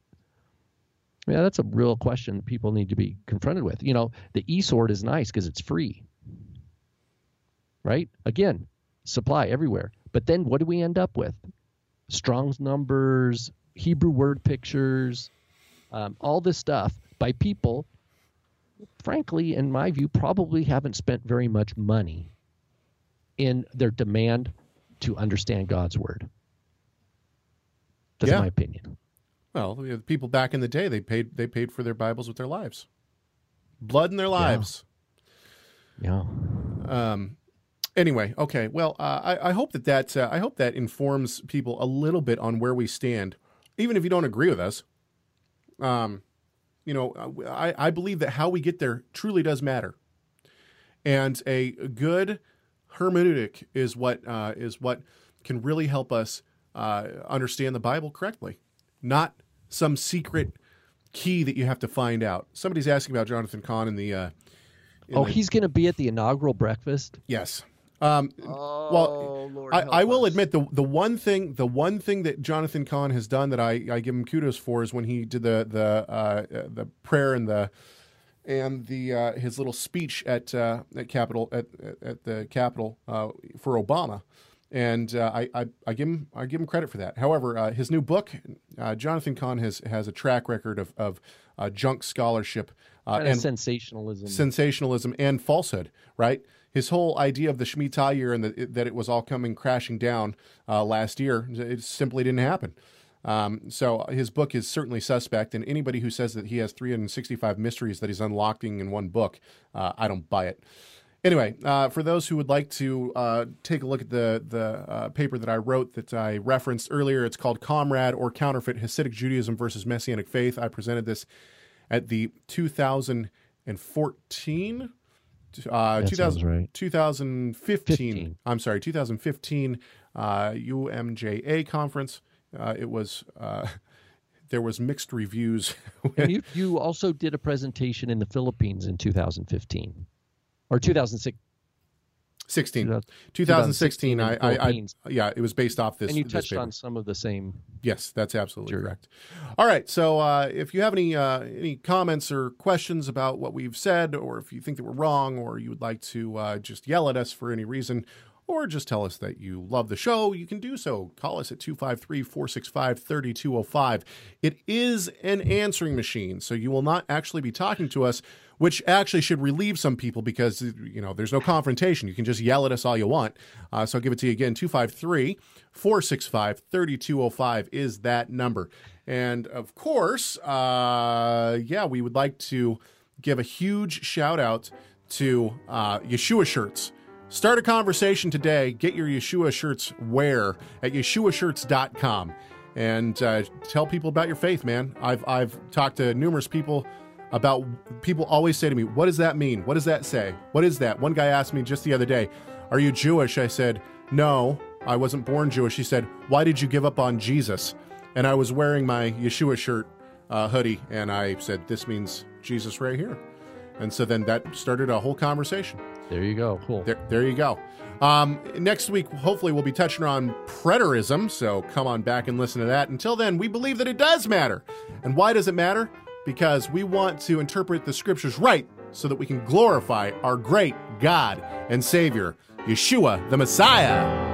Yeah, that's a real question that people need to be confronted with. You know, the e-sword is nice because it's free. Right? Again, supply everywhere. But then what do we end up with? Strong's numbers, Hebrew word pictures, um, all this stuff by people, frankly, in my view, probably haven't spent very much money in their demand to understand God's word. That's Yeah. my opinion. Well, the people back in the day they paid they paid for their Bibles with their lives, blood in their lives. Yeah. Um, anyway, okay. Well, uh, I, I hope that that uh, I hope that informs people a little bit on where we stand, even if you don't agree with us. Um, you know, uh, I, I believe that how we get there truly does matter, and a good hermeneutic is what uh, is what can really help us uh, understand the Bible correctly, not some secret key that you have to find out. Somebody's asking about Jonathan Cahn in the uh, in Oh, the- he's going to be at the inaugural breakfast. yes. Um, Oh, well, Lord I, I will us. admit the the one thing the one thing that Jonathan Cahn has done that I, I give him kudos for is when he did the the uh, uh, the prayer and the and the uh, his little speech at uh, at Capitol at at the Capitol uh, for Obama, and uh, I, I I give him I give him credit for that. However, uh, his new book, uh, Jonathan Cahn has has a track record of of uh, junk scholarship uh, Kind of and sensationalism. sensationalism and falsehood. Right, his whole idea of the Shemitah year and the, that it was all coming crashing down uh, last year, it simply didn't happen. Um, so his book is certainly suspect, and anybody who says that he has 365 mysteries that he's unlocking in one book, uh, I don't buy it. Anyway, uh, for those who would like to uh, take a look at the the uh, paper that I wrote that I referenced earlier, it's called "Comrade or Counterfeit: Hasidic Judaism versus Messianic Faith." I presented this at the 2014. Uh, That 2000, right. 2015. 15. I'm sorry, 2015 uh, UMJA conference. Uh, it was uh, there was mixed reviews. And you, you also did a presentation in the Philippines in 2015 or 2006. 16. 2016 2016. I, I, I, yeah, it was based off this. and you touched on some of the same. Yes, that's absolutely Sure. correct. All right, so uh, if you have any uh, any comments or questions about what we've said, or if you think that we're wrong, or you would like to uh, just yell at us for any reason, or just tell us that you love the show, you can do so. Call us at 253 465 3205. It is an answering machine, so you will not actually be talking to us, which actually should relieve some people because, you know, there's no confrontation. You can just yell at us all you want. Uh, so I'll give it to you again 253 465 3205 is that number. And of course, uh, yeah, we would like to give a huge shout out to uh, Yeshua shirts. Start a conversation today. Get your Yeshua shirts wear at yeshuashirts.com and uh, tell people about your faith, man. I've, I've talked to numerous people about people always say to me, What does that mean? What does that say? What is that? One guy asked me just the other day, Are you Jewish? I said, No, I wasn't born Jewish. He said, Why did you give up on Jesus? And I was wearing my Yeshua shirt uh, hoodie, and I said, This means Jesus right here. And so then that started a whole conversation. There you go. Cool. There, there you go. Um, next week, hopefully, we'll be touching on preterism. So come on back and listen to that. Until then, we believe that it does matter. And why does it matter? Because we want to interpret the scriptures right so that we can glorify our great God and Savior, Yeshua the Messiah.